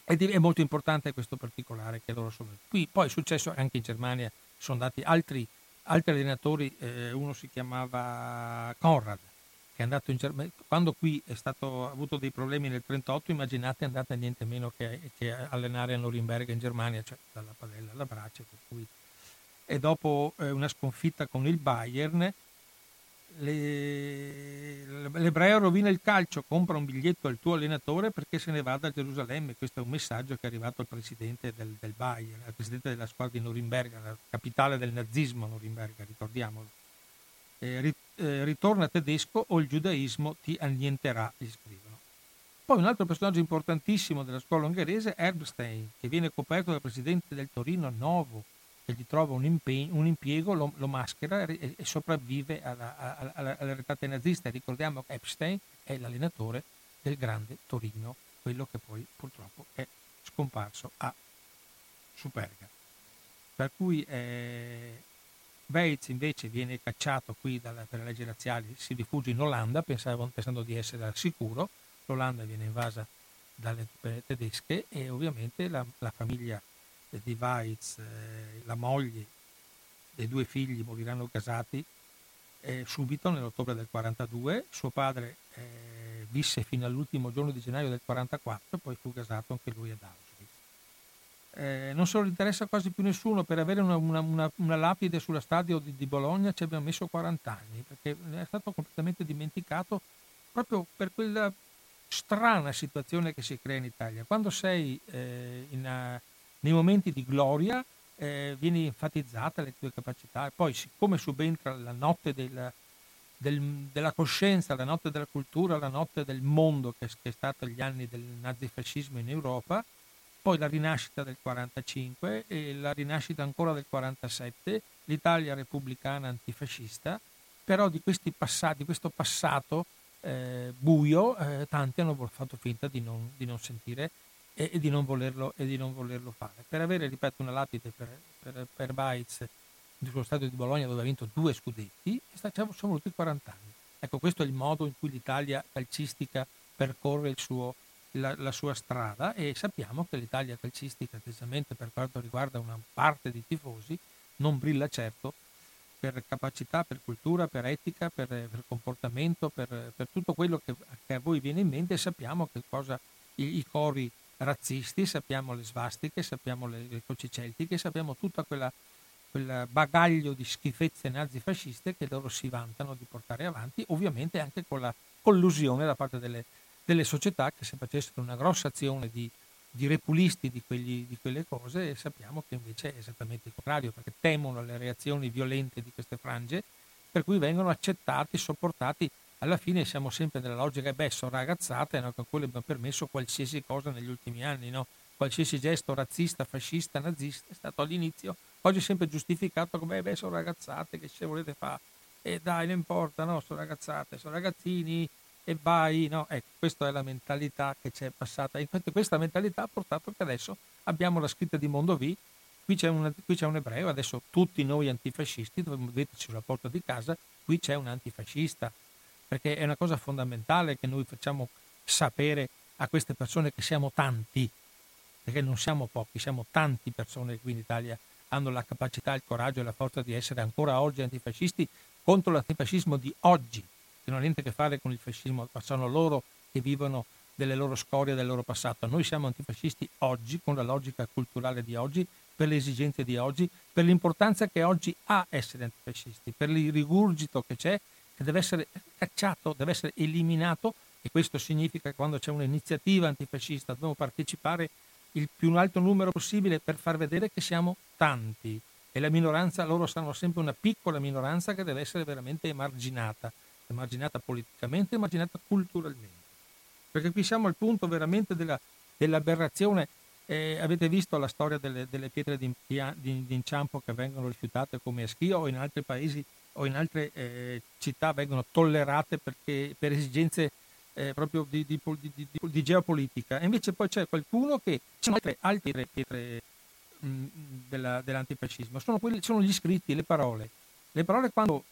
è, è molto importante questo particolare che loro sono qui. Poi è successo anche in Germania, sono andati altri altri allenatori, eh, uno si chiamava Conrad, che è andato in Germania, quando qui è stato, ha avuto dei problemi nel 1938, immaginate è andata niente meno che, che allenare a Norimberga in Germania, cioè dalla padella alla brace, per cui... e dopo eh, una sconfitta con il Bayern le... l'ebreo rovina il calcio, compra un biglietto al tuo allenatore perché se ne vada a Gerusalemme. Questo è un messaggio che è arrivato al presidente del, del Bayern, al presidente della squadra di Norimberga, la capitale del nazismo Norimberga, ricordiamolo. Eh, eh, ritorna tedesco o il giudaismo ti annienterà, gli scrivono. Poi un altro personaggio importantissimo della scuola ungherese Erbstein, che viene coperto dal presidente del Torino Novo, che gli trova un, impegno, un impiego, lo, lo maschera e, e sopravvive alla, alla, alla, retate nazista. Ricordiamo che Epstein è l'allenatore del grande Torino, quello che poi purtroppo è scomparso a Superga. Per cui eh, Bates invece viene cacciato qui dalla, per le leggi razziali, si rifugia in Olanda pensavo, pensando di essere al sicuro, l'Olanda viene invasa dalle tedesche e ovviamente la, la famiglia di Weitz, eh, la moglie dei due figli moriranno gasati eh, subito nell'ottobre del 42, suo padre eh, visse fino all'ultimo giorno di gennaio del 44 e poi fu gasato anche lui ad Auschwitz. Eh, non se lo interessa quasi più nessuno, per avere una, una, una, una lapide sulla stadio di, di, Bologna ci abbiamo messo 40 anni, perché è stato completamente dimenticato proprio per quella strana situazione che si crea in Italia. Quando sei eh, in, uh, nei momenti di gloria eh, vieni enfatizzata le tue capacità. E poi siccome subentra la notte del, del, della coscienza, la notte della cultura, la notte del mondo che, che è stato gli anni del nazifascismo in Europa, poi la rinascita del 45 e la rinascita ancora del 47, l'Italia repubblicana antifascista, però di, passati, questo passato eh, buio eh, tanti hanno fatto finta di non, di non sentire e, e, di volerlo, e, di non volerlo, fare. Per avere, ripeto, una lapide per, per, per Baez sullo stadio di Bologna dove ha vinto due scudetti, sono voluti 40 anni. Ecco, questo è il modo in cui l'Italia calcistica percorre suo, la, la, sua strada e sappiamo che l'Italia calcistica, specialmente per quanto riguarda una parte dei tifosi, non brilla certo per capacità, per cultura, per etica, per, per comportamento, per, per, tutto quello che, che, a voi viene in mente. Sappiamo che cosa i, i cori razzisti, sappiamo le svastiche, sappiamo le, le croci celtiche, sappiamo tutto quel bagaglio di schifezze nazifasciste che loro si vantano di portare avanti, ovviamente anche con la collusione da parte delle, delle società che se facessero una grossa azione di, di repulisti di, quegli, di, quelle cose sappiamo che invece è esattamente il contrario perché temono le reazioni violente di queste frange per cui vengono accettati, sopportati alla fine siamo sempre nella logica, beh, sono ragazzate, no, con cui abbiamo permesso qualsiasi cosa negli ultimi anni, no? qualsiasi gesto razzista, fascista, nazista è stato all'inizio, oggi è sempre giustificato come, beh, sono ragazzate, che se volete fare? E dai, non importa, no, sono ragazzate, sono ragazzini e vai, no? Ecco, questa è la mentalità che c'è passata. Infatti questa mentalità ha portato che adesso abbiamo la scritta di Mondovì, qui c'è, una, qui c'è un ebreo, adesso tutti noi antifascisti dobbiamo metterci sulla porta di casa, qui c'è un antifascista, perché è una cosa fondamentale che noi facciamo sapere a queste persone che siamo tanti, perché non siamo pochi, siamo tanti persone qui in Italia hanno la capacità, il coraggio e la forza di essere ancora oggi antifascisti contro l'antifascismo di oggi, che non ha niente a che fare con il fascismo, ma sono loro che vivono delle loro scorie, del loro passato. Noi siamo antifascisti oggi, con la logica culturale di oggi, per le esigenze di oggi, per l'importanza che oggi ha essere antifascisti, per il rigurgito che c'è che deve essere cacciato, deve essere eliminato e questo significa che quando c'è un'iniziativa antifascista dobbiamo partecipare il più alto numero possibile per far vedere che siamo tanti e la minoranza, loro saranno sempre una piccola minoranza che deve essere veramente emarginata, emarginata politicamente, emarginata culturalmente. Perché qui siamo al punto veramente della, dell'aberrazione. Eh, avete visto la storia delle, delle pietre di, di, di, inciampo che vengono rifiutate come a schio o in altri paesi o in altre eh, città vengono tollerate perché, per esigenze eh, proprio di, di, di, di, geopolitica. E invece poi c'è qualcuno che ci sono altre, altre pietre mh, della, dell'antifascismo, sono, quelli, sono gli scritti, le parole. Le parole quando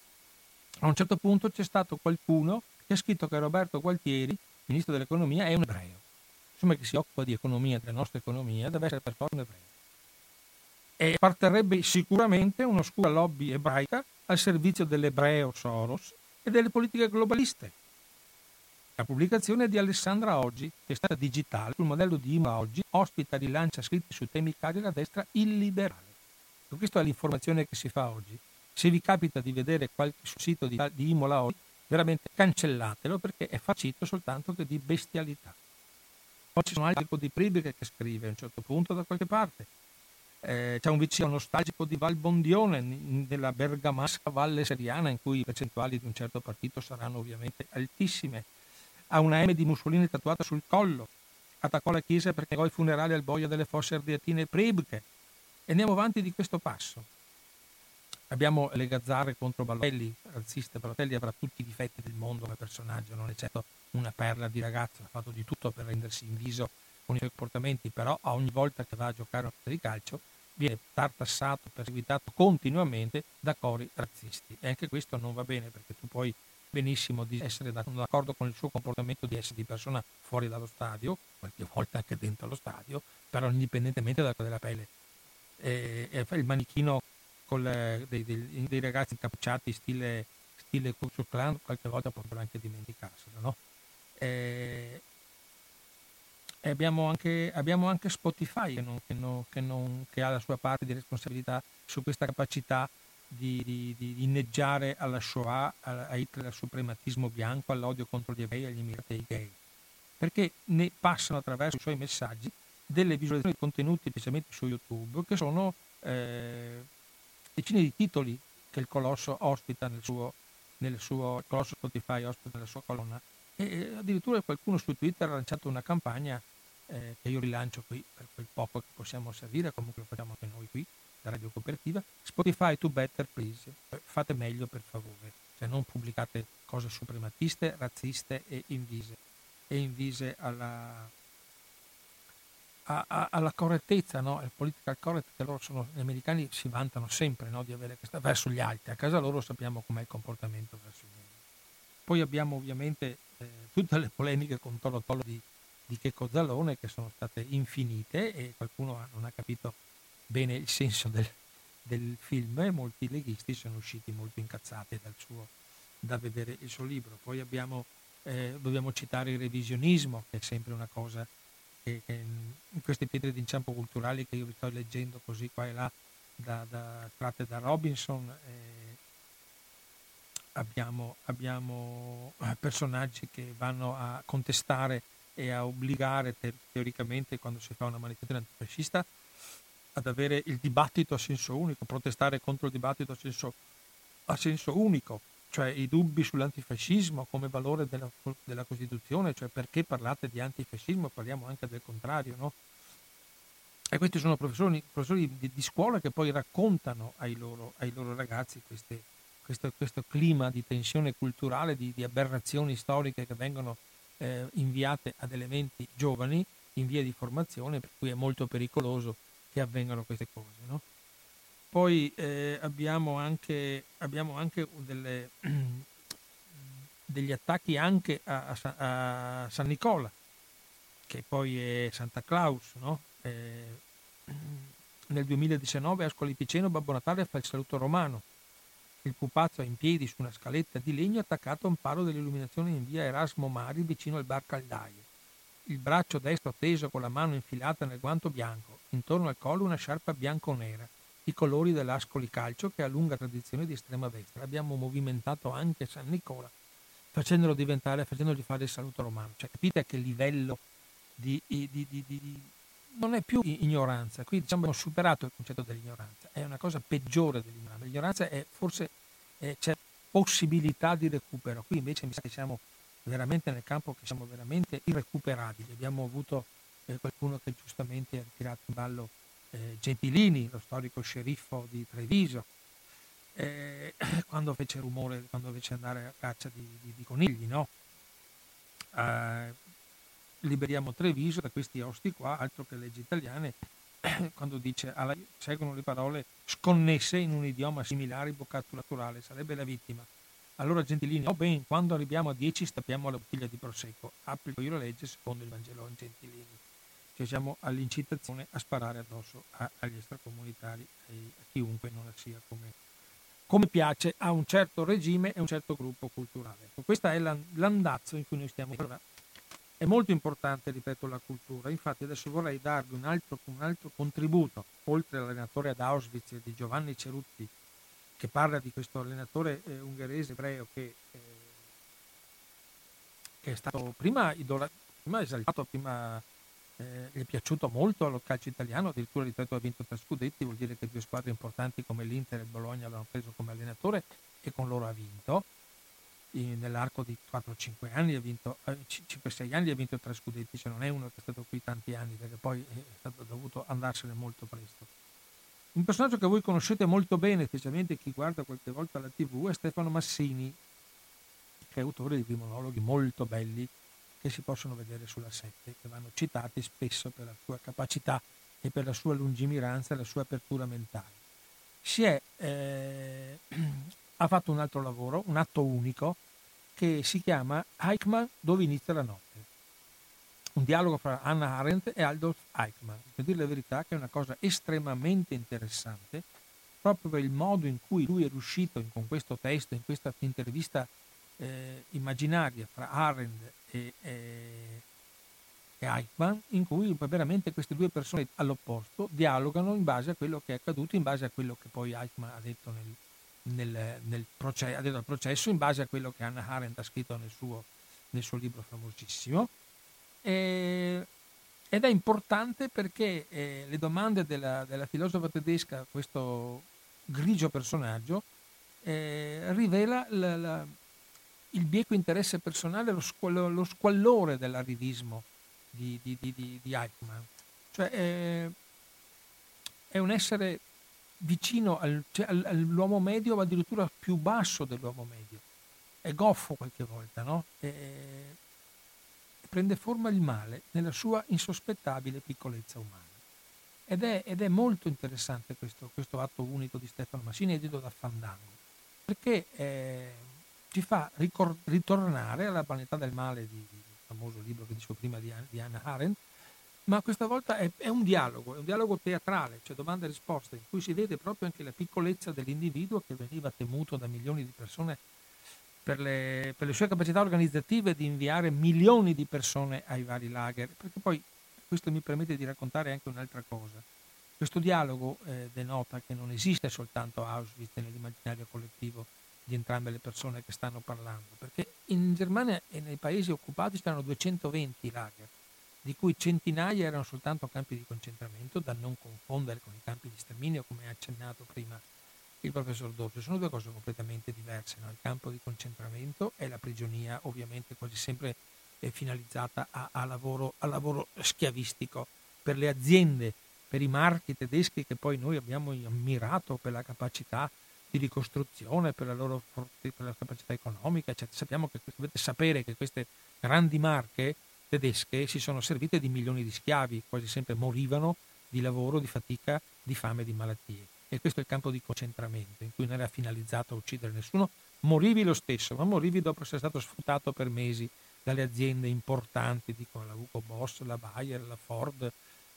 a un certo punto c'è stato qualcuno che ha scritto che Roberto Gualtieri, ministro dell'economia, è un ebreo. Insomma, che si occupa di economia, della nostra economia, deve essere per forza un ebreo. E parterebbe sicuramente un'oscura lobby ebraica al servizio dell'ebreo Soros e delle politiche globaliste. La pubblicazione di Alessandra Oggi, che è stata digitale sul modello di Imo Oggi, ospita e rilancia scritti su temi cari della destra illiberale. E questa è l'informazione che si fa oggi. Se vi capita di vedere qualche sito di, di Imola oggi, veramente cancellatelo perché è facito soltanto di bestialità. Poi ci sono altri tipo di Pribiche che scrive a un certo punto da qualche parte eh, c'è un vicino nostalgico di Val Bondione, nella bergamasca Valle Seriana, in cui i percentuali di un certo partito saranno ovviamente altissime. Ha una M di Mussolini tatuata sul collo. Attaccò la chiesa perché negò i funerali al boia delle fosse ardeatine Pribche. E andiamo avanti di questo passo. Abbiamo le gazzarre contro Balotelli, razziste. Balotelli avrà tutti i difetti del mondo come personaggio, non è certo una perla di ragazza, ha fatto di tutto per rendersi in viso con i suoi comportamenti, però ogni volta che va a giocare una partita di calcio viene tartassato, perseguitato continuamente da cori razzisti. E anche questo non va bene perché tu puoi benissimo di essere d'accordo con il suo comportamento di essere di persona fuori dallo stadio, qualche volta anche dentro lo stadio, però indipendentemente dalla della pelle. E, e il manichino le, dei, dei, dei, ragazzi incappucciati stile, stile Curso Clan qualche volta potrebbero anche dimenticarselo, no? E abbiamo, anche, abbiamo anche Spotify che, non, che, non, che, non, che, ha la sua parte di responsabilità su questa capacità di, di, di inneggiare alla Shoah, a Hitler, al suprematismo bianco, all'odio contro gli ebrei, agli immigrati e ai gay. Perché ne passano attraverso i suoi messaggi delle visualizzazioni di contenuti, specialmente su YouTube, che sono eh, decine di titoli che il colosso ospita nel suo, nel suo colosso Spotify ospita nella sua colonna. E addirittura qualcuno su Twitter ha lanciato una campagna eh, che io rilancio qui per quel poco che possiamo servire, comunque lo facciamo anche noi qui, la radio cooperativa, Spotify to better please, fate meglio per favore, cioè non pubblicate cose suprematiste, razziste e invise, e invise alla, a, a, alla correttezza, no? il political correct che loro sono, gli americani si vantano sempre no? di avere questa verso gli altri, a casa loro sappiamo com'è il comportamento verso gli altri. Poi abbiamo ovviamente eh, tutte le polemiche con Tolo Tolo di, di Checco Zalone che sono state infinite e qualcuno non ha capito bene il senso del, del film e molti leghisti sono usciti molto incazzati dal, suo, da vedere il suo libro. Poi abbiamo, eh, dobbiamo citare il revisionismo, che è sempre una cosa che, che in queste pietre d'inciampo culturali che io vi sto leggendo così qua e là, da, da, tratte da Robinson, eh, abbiamo, abbiamo personaggi che vanno a contestare e a obbligare te- teoricamente quando si fa una manifestazione antifascista ad avere il dibattito a senso unico, protestare contro il dibattito a senso, a senso unico, cioè i dubbi sull'antifascismo come valore della, della, Costituzione, cioè perché parlate di antifascismo, parliamo anche del contrario, no? E questi sono professori, professori di, di, scuola che poi raccontano ai loro, ai loro ragazzi queste, questo, questo, clima di tensione culturale, di, di aberrazioni storiche che vengono eh, inviate ad elementi giovani in via di formazione, per cui è molto pericoloso che avvengano queste cose. No? Poi eh, abbiamo anche, abbiamo anche delle, degli attacchi anche a, a, a, San Nicola, che poi è Santa Claus. No? Eh, nel 2019 a Scolipiceno Babbo Natale fa il saluto romano. Il pupazzo è in piedi su una scaletta di legno attaccato a un palo dell'illuminazione in via Erasmo Mari vicino al bar Caldaie il braccio destro teso con la mano infilata nel guanto bianco, intorno al collo una sciarpa bianco-nera, i colori dell'Ascoli Calcio che ha lunga tradizione di estrema destra. Abbiamo movimentato anche San Nicola, facendolo diventare, facendogli fare il saluto romano. Cioè, capite a che livello di, di, di, di non è più ignoranza, qui diciamo abbiamo superato il concetto dell'ignoranza, è una cosa peggiore dell'ignoranza. L'ignoranza è forse è, c'è possibilità di recupero, qui invece mi sa che siamo veramente nel campo che siamo veramente irrecuperabili. Abbiamo avuto eh, qualcuno che giustamente ha tirato in ballo eh, Gentilini, lo storico sceriffo di Treviso, eh, quando fece rumore, quando fece andare a caccia di, di, di conigli, no? Liberiamo Treviso da questi osti qua, altro che leggi italiane, quando dice alla, seguono le parole sconnesse in un idioma similare, boccato naturale, sarebbe la vittima. Allora Gentilini, oh ben, quando arriviamo a 10 stappiamo la bottiglia di prosecco. Applico io la legge secondo il Vangelo Gentilini. Cioè siamo all'incitazione a sparare addosso a, agli extracomunitari a chiunque non sia come, come piace a un certo regime e un certo gruppo culturale. Questo è l'andazzo in cui noi stiamo. Allora, è molto importante, ripeto, la cultura. Infatti adesso vorrei darvi un altro, un altro contributo, oltre all'allenatore ad Auschwitz di Giovanni Cerutti, che parla di questo allenatore eh, ungherese ebreo che, eh, che, è stato prima, idola, prima esaltato, prima eh, gli è piaciuto molto allo calcio italiano, addirittura ripeto ha vinto tre scudetti, vuol dire che due squadre importanti come l'Inter e il Bologna l'hanno preso come allenatore e con loro ha vinto. Nell'arco di 4-5 anni ha vinto, eh, 5-6 anni ha vinto tre scudetti, cioè non è uno che è stato qui tanti anni, perché poi è stato dovuto andarsene molto presto. Un personaggio che voi conoscete molto bene, specialmente chi guarda qualche volta la tv, è Stefano Massini, che è autore di monologhi molto belli che si possono vedere sulla 7, che vanno citati spesso per la sua capacità e per la sua lungimiranza e la sua apertura mentale. Si è, eh, ha fatto un altro lavoro, un atto unico, che si chiama Eichmann Dove inizia la notte. Un dialogo fra Anna Arendt e Adolf Eichmann. Per dire la verità che è una cosa estremamente interessante, proprio per il modo in cui lui è riuscito con questo testo, in questa intervista eh, immaginaria fra Arendt e, e, e Eichmann, in cui veramente queste due persone all'opposto dialogano in base a quello che è accaduto, in base a quello che poi Eichmann ha detto nel, nel, nel processo, ha detto al processo, in base a quello che Anna Arendt ha scritto nel suo, nel suo libro famosissimo. E, ed è importante perché eh, le domande della, della, filosofa tedesca, questo grigio personaggio, eh, rivela la, la, il bieco interesse personale, lo, squall- lo squallore dell'arivismo di, di, di, di Eichmann. Cioè, eh, è un essere vicino al, cioè, all'uomo medio, ma addirittura più basso dell'uomo medio. È goffo qualche volta, no? E, prende forma il male nella sua insospettabile piccolezza umana. Ed è, ed è molto interessante questo, questo, atto unico di Stefano Massini, edito da Fandango, perché eh, ci fa ricor- ritornare alla banalità del male di, di, famoso libro che dicevo prima di, di Anna Arendt, ma questa volta è, è, un dialogo, è un dialogo teatrale, cioè domanda e risposta, in cui si vede proprio anche la piccolezza dell'individuo che veniva temuto da milioni di persone per le, per le sue capacità organizzative di inviare milioni di persone ai vari lager, perché poi questo mi permette di raccontare anche un'altra cosa. Questo dialogo eh, denota che non esiste soltanto Auschwitz nell'immaginario collettivo di entrambe le persone che stanno parlando, perché in Germania e nei paesi occupati c'erano 220 lager, di cui centinaia erano soltanto campi di concentramento, da non confondere con i campi di sterminio, come ha accennato prima il professor Doggio. Sono due cose completamente diverse. No? Il campo di concentramento e la prigionia, ovviamente quasi sempre finalizzata a, a, lavoro, a lavoro schiavistico per le aziende, per i marchi tedeschi che poi noi abbiamo ammirato per la capacità di ricostruzione, per la loro per la capacità economica, eccetera. Sappiamo che dovete sapere che queste grandi marche tedesche si sono servite di milioni di schiavi, quasi sempre morivano di lavoro, di fatica, di fame e di malattie. E questo è il campo di concentramento, in cui non era finalizzato a uccidere nessuno, morivi lo stesso, ma morivi dopo essere stato sfruttato per mesi dalle aziende importanti, dico la Hugo Boss, la Bayer, la Ford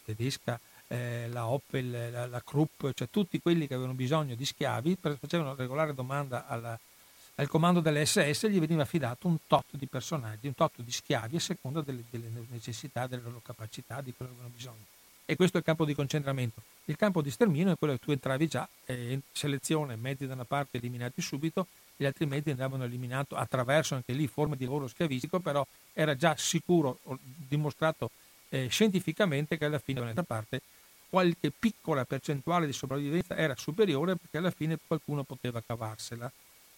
tedesca, eh, la Opel, la, la Krupp, cioè tutti quelli che avevano bisogno di schiavi, facevano regolare domanda alla, al comando delle SS gli veniva affidato un tot di personaggi, un tot di schiavi a seconda delle, delle necessità, delle loro capacità, di quello che avevano bisogno. E questo è il campo di concentramento. Il campo di sterminio è quello che tu entravi già, eh, selezione, mezzi da una parte eliminati subito, gli altri mezzi andavano eliminati attraverso anche lì forme di lavoro schiavistico, però era già sicuro, dimostrato eh, scientificamente che alla fine da un'altra parte qualche piccola percentuale di sopravvivenza era superiore perché alla fine qualcuno poteva cavarsela.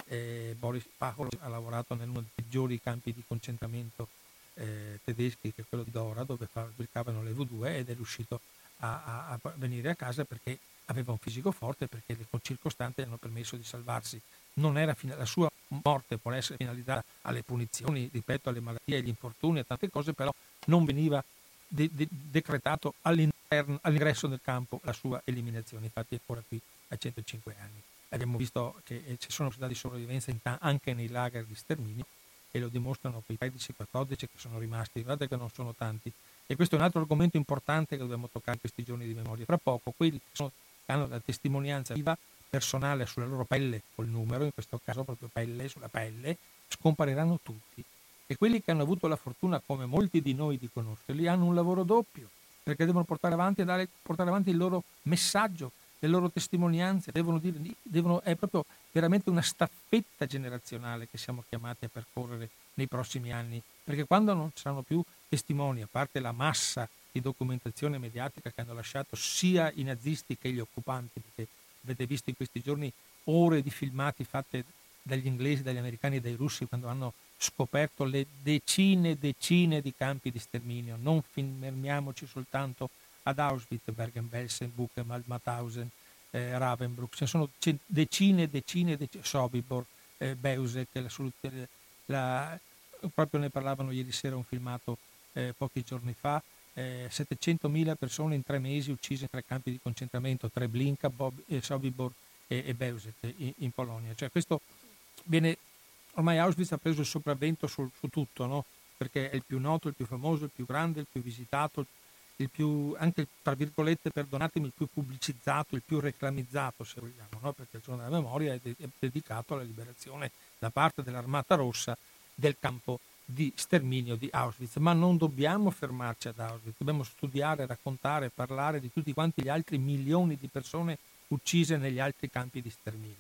Eh, Boris Pachol ha lavorato in uno dei peggiori campi di concentramento eh, tedeschi, che è quello di Dora, dove fabbricavano le V2 ed è riuscito a, a, a, venire a casa perché aveva un fisico forte, perché le circostanze hanno permesso di salvarsi. Fina- la sua morte può essere finalizzata alle punizioni, ripeto, alle malattie, agli infortuni, a tante cose, però non veniva de- de- decretato all'ingresso del campo la sua eliminazione. Infatti è ancora qui a 105 anni. Abbiamo visto che eh, ci sono stati di sopravvivenza anche nei lager di sterminio e lo dimostrano quei 13-14 che sono rimasti, guardate che non sono tanti. E questo è un altro argomento importante che dobbiamo toccare in questi giorni di memoria. Fra poco, quelli che, sono, hanno la testimonianza viva personale sulla loro pelle, col numero, in questo caso proprio pelle sulla pelle, scompariranno tutti. E quelli che hanno avuto la fortuna, come molti di noi, di conoscerli, hanno un lavoro doppio, perché devono portare avanti, dare, portare avanti il loro messaggio, le loro testimonianze, devono dire, devono, è proprio veramente una staffetta generazionale che siamo chiamati a percorrere nei prossimi anni, perché quando non ci saranno più testimoni, a parte la massa di documentazione mediatica che hanno lasciato sia i nazisti che gli occupanti, perché avete visto in questi giorni ore di filmati fatte dagli inglesi, dagli americani e dai russi quando hanno scoperto le decine e decine di campi di sterminio. Non fermiamoci soltanto ad Auschwitz, Bergen-Belsen, Buchenwald, Mauthausen, eh, Ravensbrück, ce sono decine e decine, decine Sobibor, eh, Beusek, la la, proprio ne parlavano ieri sera un filmato eh, pochi giorni fa, eh, 700.000 persone in tre mesi uccise in tre campi di concentramento, Treblinka, Bob, eh, Sobibor e, e Beusek in, in, Polonia. Cioè questo viene ormai Auschwitz ha preso il sopravvento su, su tutto, no? perché è il più noto, il più famoso, il più grande, il più visitato, anche tra virgolette, perdonatemi, il più pubblicizzato, il più reclamizzato, se vogliamo, no? perché il giorno della memoria è, de- è dedicato alla liberazione da parte dell'Armata Rossa del campo di sterminio di Auschwitz, ma non dobbiamo fermarci ad Auschwitz, dobbiamo studiare, raccontare, parlare di tutti quanti gli altri milioni di persone uccise negli altri campi di sterminio,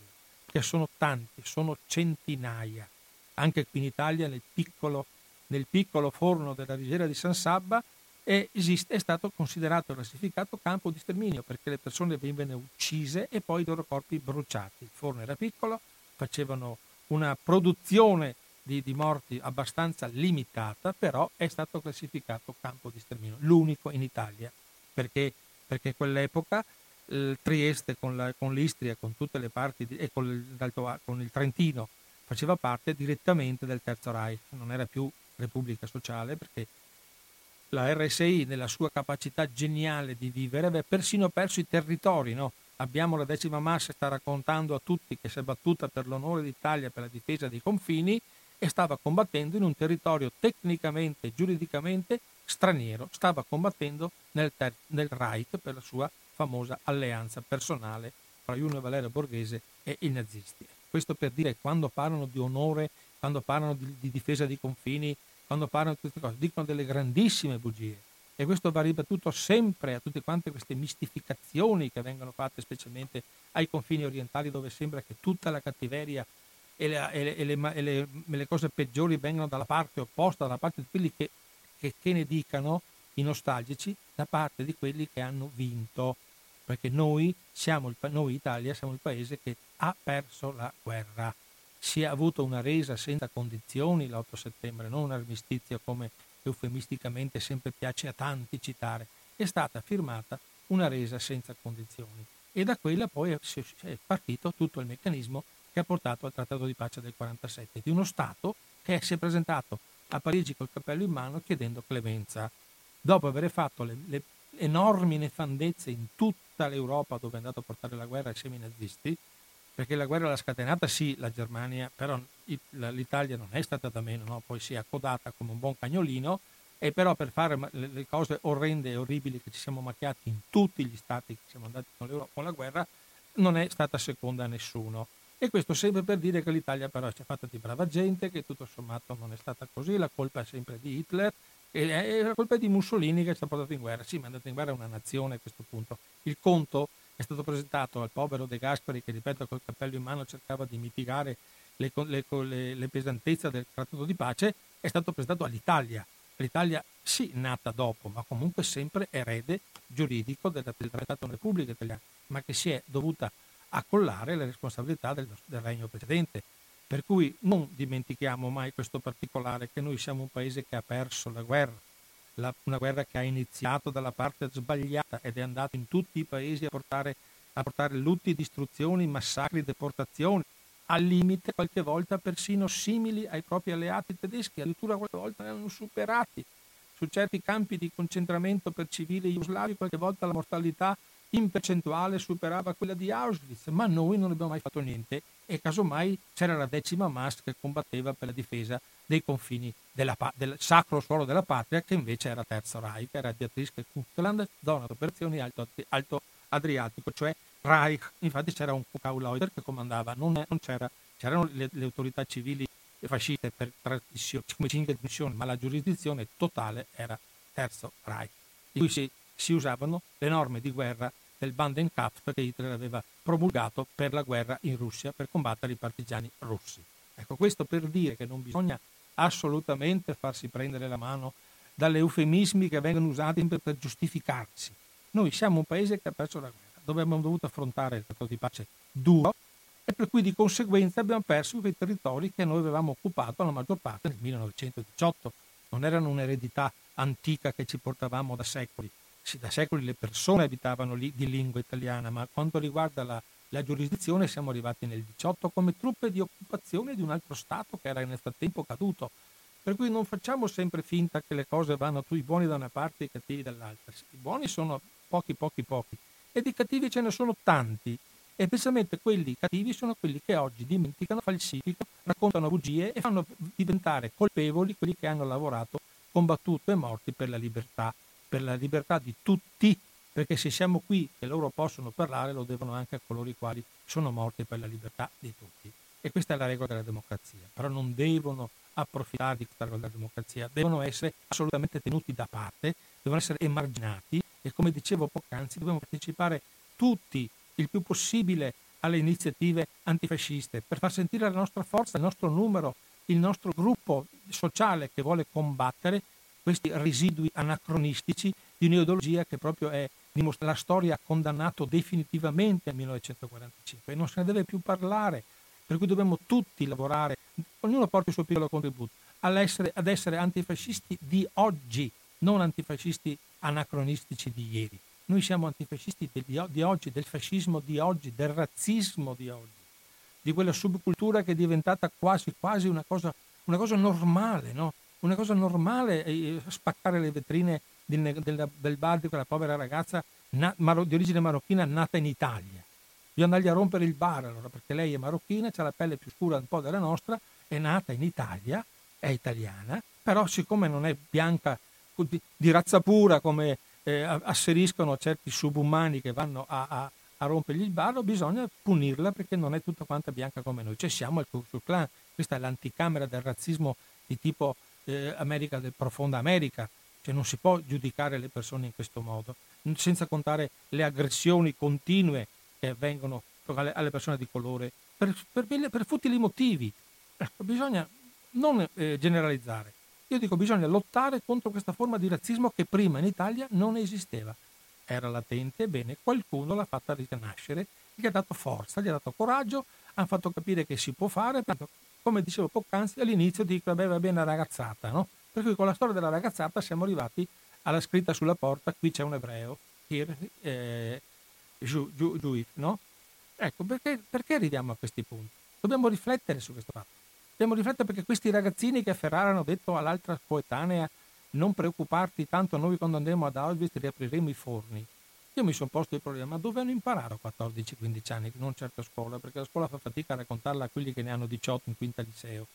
che sono tanti, sono centinaia. Anche qui in Italia, nel piccolo, nel piccolo forno della Rigera di San Sabba, è, esiste, è stato considerato e classificato campo di sterminio perché le persone venivano uccise e poi i loro corpi bruciati. Il forno era piccolo, facevano una produzione di, di, morti abbastanza limitata, però è stato classificato campo di sterminio, l'unico in Italia, perché, perché quell'epoca eh, Trieste con, la, con, l'Istria, con tutte le parti di, e con il, con il Trentino faceva parte direttamente del Terzo Reich, non era più Repubblica Sociale perché la RSI nella sua capacità geniale di vivere aveva persino perso i territori, no? Abbiamo la decima massa sta raccontando a tutti che si è battuta per l'onore d'Italia per la difesa dei confini e stava combattendo in un territorio tecnicamente e giuridicamente straniero, stava combattendo nel, ter- nel Reich per la sua famosa alleanza personale tra Juno e Valerio Borghese e i nazisti. Questo per dire che quando parlano di onore, quando parlano di, di difesa dei confini, quando parlano di queste cose, dicono delle grandissime bugie. E questo va ribattuto sempre a tutte quante queste mistificazioni che vengono fatte specialmente ai confini orientali dove sembra che tutta la cattiveria e le, e le, e le, le cose peggiori vengano dalla parte opposta, dalla parte di quelli che, che, che ne dicano i nostalgici, da parte di quelli che hanno vinto. Perché noi, siamo il, noi Italia siamo il paese che ha perso la guerra. Si è avuto una resa senza condizioni l'8 settembre, non un armistizio come eufemisticamente sempre piace a tanti citare. È stata firmata una resa senza condizioni e da quella poi è partito tutto il meccanismo che ha portato al Trattato di pace del 47, di uno Stato che si è presentato a Parigi col cappello in mano chiedendo clemenza. Dopo aver fatto le, le enormi nefandezze in tutta l'Europa dove è andato a portare la guerra ai seminazisti, perché la guerra l'ha scatenata sì la Germania, però l'Italia non è stata da meno, no? poi si è accodata come un buon cagnolino e però per fare le cose orrende e orribili che ci siamo macchiati in tutti gli stati che siamo andati con, con la guerra, non è stata seconda a nessuno. E questo sempre per dire che l'Italia però si è fatta di brava gente, che tutto sommato non è stata così, la colpa è sempre di Hitler e la colpa è di Mussolini che ci ha portato in guerra. Sì, ma è andata in guerra una nazione a questo punto. Il conto è stato presentato al povero De Gasperi che, ripeto, col cappello in mano cercava di mitigare le, le, le, le pesantezze del trattato di pace, è stato presentato all'Italia. L'Italia sì, nata dopo, ma comunque sempre erede giuridico del, del Trattato Repubblica Italiana, ma che si è dovuta accollare le responsabilità del, del regno precedente. Per cui non dimentichiamo mai questo particolare che noi siamo un paese che ha perso la guerra, la, una guerra che ha iniziato dalla parte sbagliata ed è andato in tutti i paesi a portare, a portare lutti, distruzioni, massacri, deportazioni, al limite qualche volta persino simili ai propri alleati tedeschi, addirittura qualche volta ne hanno superati. Su certi campi di concentramento per civili jugoslavi qualche volta la mortalità in percentuale superava quella di Auschwitz, ma noi non abbiamo mai fatto niente e casomai c'era la decima MAS che combatteva per la difesa dei confini della, del sacro suolo della patria che invece era Terzo Reich, era Beatrice Kutland, zona d'operazioni alto, alto Adriatico, cioè Reich. Infatti c'era un Kauleuter che comandava, non, non c'era, c'erano le, le, autorità civili fasciste per come cinque missioni, ma la giurisdizione totale era Terzo Reich, in cui si, si usavano le norme di guerra del Bandenkampf che Hitler aveva promulgato per la guerra in Russia per combattere i partigiani russi. Ecco, questo per dire che non bisogna assolutamente farsi prendere la mano dalle eufemismi che vengono usati per giustificarsi. Noi siamo un paese che ha perso la guerra, dove abbiamo dovuto affrontare il trattato di pace duro e per cui di conseguenza abbiamo perso quei territori che noi avevamo occupato la maggior parte nel 1918. Non erano un'eredità antica che ci portavamo da secoli, sì, da secoli le persone abitavano lì di lingua italiana, ma quanto riguarda la, la giurisdizione siamo arrivati nel 18 come truppe di occupazione di un altro Stato che era nel frattempo caduto. Per cui non facciamo sempre finta che le cose vanno tu i buoni da una parte e i cattivi dall'altra. I buoni sono pochi, pochi, pochi. E di cattivi ce ne sono tanti. E precisamente quelli cattivi sono quelli che oggi dimenticano, falsificano, raccontano bugie e fanno diventare colpevoli quelli che hanno lavorato, combattuto e morti per la libertà, per la libertà di tutti, perché se siamo qui e loro possono parlare, lo devono anche a coloro i quali sono morti per la libertà di tutti. E questa è la regola della democrazia, però non devono approfittare di questa regola della democrazia, devono essere assolutamente tenuti da parte, devono essere emarginati e come dicevo poc'anzi dobbiamo partecipare tutti il più possibile alle iniziative antifasciste per far sentire la nostra forza, il nostro numero, il nostro gruppo sociale che vuole combattere questi residui anacronistici di un'ideologia che proprio è la storia ha condannato definitivamente nel 1945 e non se ne deve più parlare, per cui dobbiamo tutti lavorare, ognuno porta il suo piccolo contributo, ad essere antifascisti di oggi, non antifascisti anacronistici di ieri. Noi siamo antifascisti di, di oggi, del fascismo di oggi, del razzismo di oggi, di quella subcultura che è diventata quasi, quasi una, cosa, una cosa normale, no? Una cosa normale eh, spaccare le vetrine del, del, del bar di quella povera ragazza na, di origine marocchina nata in Italia. Bisogna andargli a rompere il bar allora, perché lei è marocchina, ha la pelle più scura un po' della nostra, è nata in Italia, è italiana, però siccome non è bianca di, di razza pura come eh, asseriscono certi subumani che vanno a, a, a, rompergli il barro, bisogna punirla perché non è tutta quanta bianca come noi. Cioè siamo il Ku Clan, questa è l'anticamera del razzismo di tipo eh, America del profonda America, cioè non si può giudicare le persone in questo modo, senza contare le aggressioni continue che avvengono alle persone di colore per, per, per futili motivi. Bisogna non eh, generalizzare. Io dico bisogna lottare contro questa forma di razzismo che prima in Italia non esisteva. Era latente, ebbene, qualcuno l'ha fatta rinascere, gli ha dato forza, gli ha dato coraggio, hanno fatto capire che si può fare, come dicevo poc'anzi, all'inizio dico, vabbè, va bene la ragazzata, no? Per cui con la storia della ragazzata siamo arrivati alla scritta sulla porta, qui c'è un ebreo, Kir, eh, Juif, no? Ecco, perché, perché arriviamo a questi punti? Dobbiamo riflettere su questo fatto. Dobbiamo riflettere perché questi ragazzini che a Ferrara hanno detto all'altra coetanea non preoccuparti, tanto noi quando andremo ad Auschwitz riapriremo i forni. Io mi sono posto il problema, ma dove hanno imparato a 14-15 anni? Non certo a scuola, perché la scuola fa fatica a raccontarla a quelli che ne hanno 18 in quinta liceo.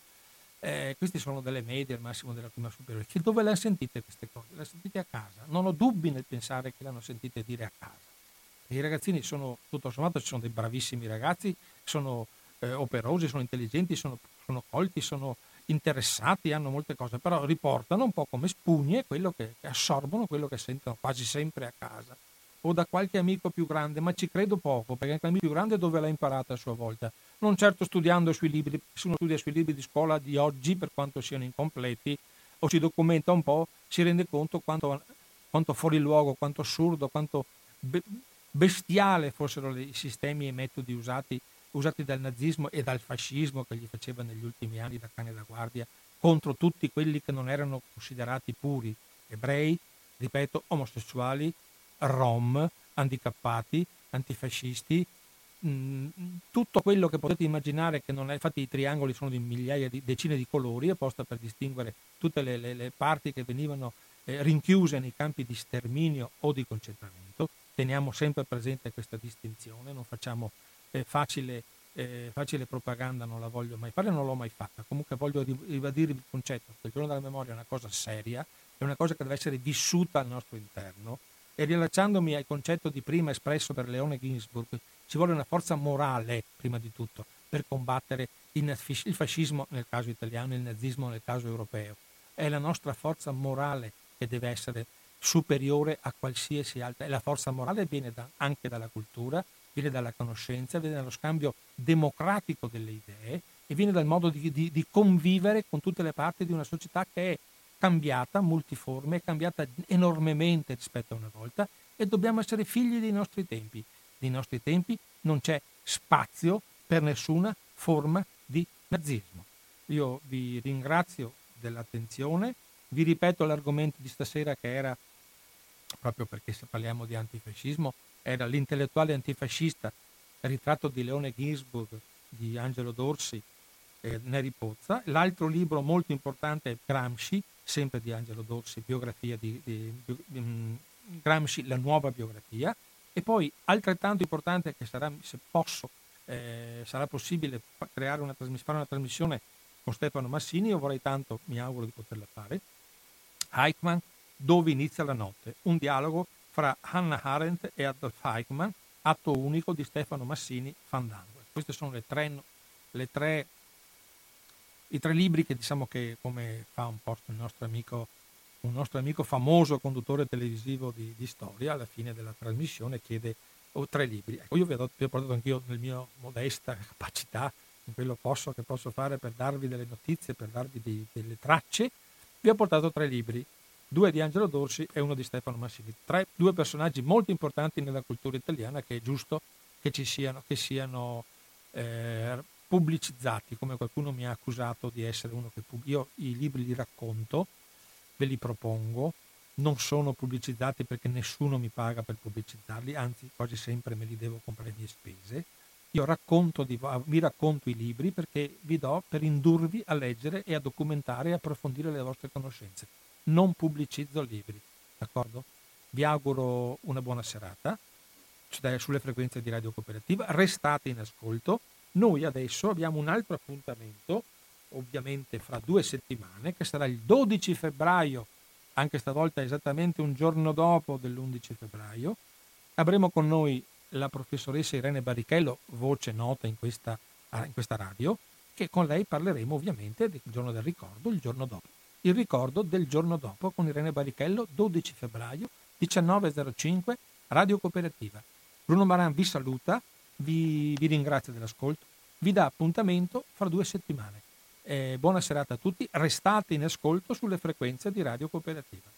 Eh, questi sono delle medie, al massimo della prima superiore. Che dove le hanno sentite queste cose? Le hanno sentite a casa. Non ho dubbi nel pensare che le hanno sentite dire a casa. I ragazzini sono, tutto sommato, sono dei bravissimi ragazzi, sono eh, operosi, sono intelligenti, sono sono colti, sono interessati, hanno molte cose, però riportano un po' come spugne quello che, che assorbono quello che sentono quasi sempre a casa o da qualche amico più grande, ma ci credo poco, perché anche l'amico più grande dove l'ha imparata a sua volta? Non certo studiando sui libri, se uno studia sui libri di scuola di oggi, per quanto siano incompleti, o si documenta un po', si rende conto quanto, quanto fuori luogo, quanto assurdo, quanto bestiale fossero i sistemi e i metodi usati usati dal nazismo e dal fascismo che gli faceva negli ultimi anni da cane da guardia contro tutti quelli che non erano considerati puri, ebrei, ripeto, omosessuali, rom, handicappati, antifascisti, mm, tutto quello che potete immaginare che non è, infatti i triangoli sono di migliaia di decine di colori apposta per distinguere tutte le, le, le parti che venivano eh, rinchiuse nei campi di sterminio o di concentramento. Teniamo sempre presente questa distinzione, non facciamo eh, facile, eh, facile, propaganda non la voglio mai fare, non l'ho mai fatta. Comunque voglio ribadire il concetto che il giorno della memoria è una cosa seria, è una cosa che deve essere vissuta al nostro interno e riallacciandomi al concetto di prima espresso per Leone Ginsburg, ci vuole una forza morale, prima di tutto, per combattere il fascismo nel caso italiano e il nazismo nel caso europeo. È la nostra forza morale che deve essere superiore a qualsiasi altra. E la forza morale viene da, anche dalla cultura, viene dalla conoscenza, viene dallo scambio democratico delle idee e viene dal modo di, di, di convivere con tutte le parti di una società che è cambiata, multiforme, è cambiata enormemente rispetto a una volta e dobbiamo essere figli dei nostri tempi. Nei nostri tempi non c'è spazio per nessuna forma di nazismo. Io vi ringrazio dell'attenzione, vi ripeto l'argomento di stasera che era, proprio perché se parliamo di antifascismo, era l'intellettuale antifascista, ritratto di Leone Ginsburg di Angelo Dorsi e Neri Pozza. L'altro libro molto importante è Gramsci, sempre di Angelo Dorsi, biografia di, di, di um, Gramsci, la nuova biografia, E poi altrettanto importante che sarà, se posso, eh, sarà possibile creare una, fare una trasmissione con Stefano Massini, io vorrei tanto, mi auguro di poterla fare, Eichmann, Dove inizia la notte, un dialogo fra Hannah Arendt e Adolf Eichmann, atto unico di Stefano Massini, Fandango. Questi sono le tre, le tre, i tre libri che diciamo che, come fa un po' il nostro amico, un nostro amico famoso conduttore televisivo di, di storia, alla fine della trasmissione chiede oh, tre libri. Ecco, io vi ho, vi ho portato anch'io nel mio modesta capacità, in quello posso, che posso fare per darvi delle notizie, per darvi dei, delle tracce, vi ho portato tre libri due di Angelo Dorsi e uno di Stefano Massini. Tre, due personaggi molto importanti nella cultura italiana che è giusto che ci siano, che siano eh, pubblicizzati, come qualcuno mi ha accusato di essere uno che pub- io i libri li racconto, ve li propongo, non sono pubblicizzati perché nessuno mi paga per pubblicizzarli, anzi quasi sempre me li devo comprare mie spese. Io racconto di, vi racconto i libri perché vi do per indurvi a leggere e a documentare e approfondire le vostre conoscenze non pubblicizzo libri, d'accordo? Vi auguro una buona serata sulle frequenze di Radio Cooperativa, restate in ascolto. Noi adesso abbiamo un altro appuntamento, ovviamente fra due settimane, che sarà il 12 febbraio, anche stavolta esattamente un giorno dopo dell'11 febbraio. Avremo con noi la professoressa Irene Barrichello, voce nota in questa, in questa radio, che con lei parleremo ovviamente del giorno del ricordo, il giorno dopo il ricordo del giorno dopo con Irene Barichello, 12 febbraio, 19.05, Radio Cooperativa. Bruno Maran vi saluta, vi, vi ringrazio dell'ascolto, vi dà appuntamento fra due settimane. Eh, buona serata a tutti, restate in ascolto sulle frequenze di Radio Cooperativa.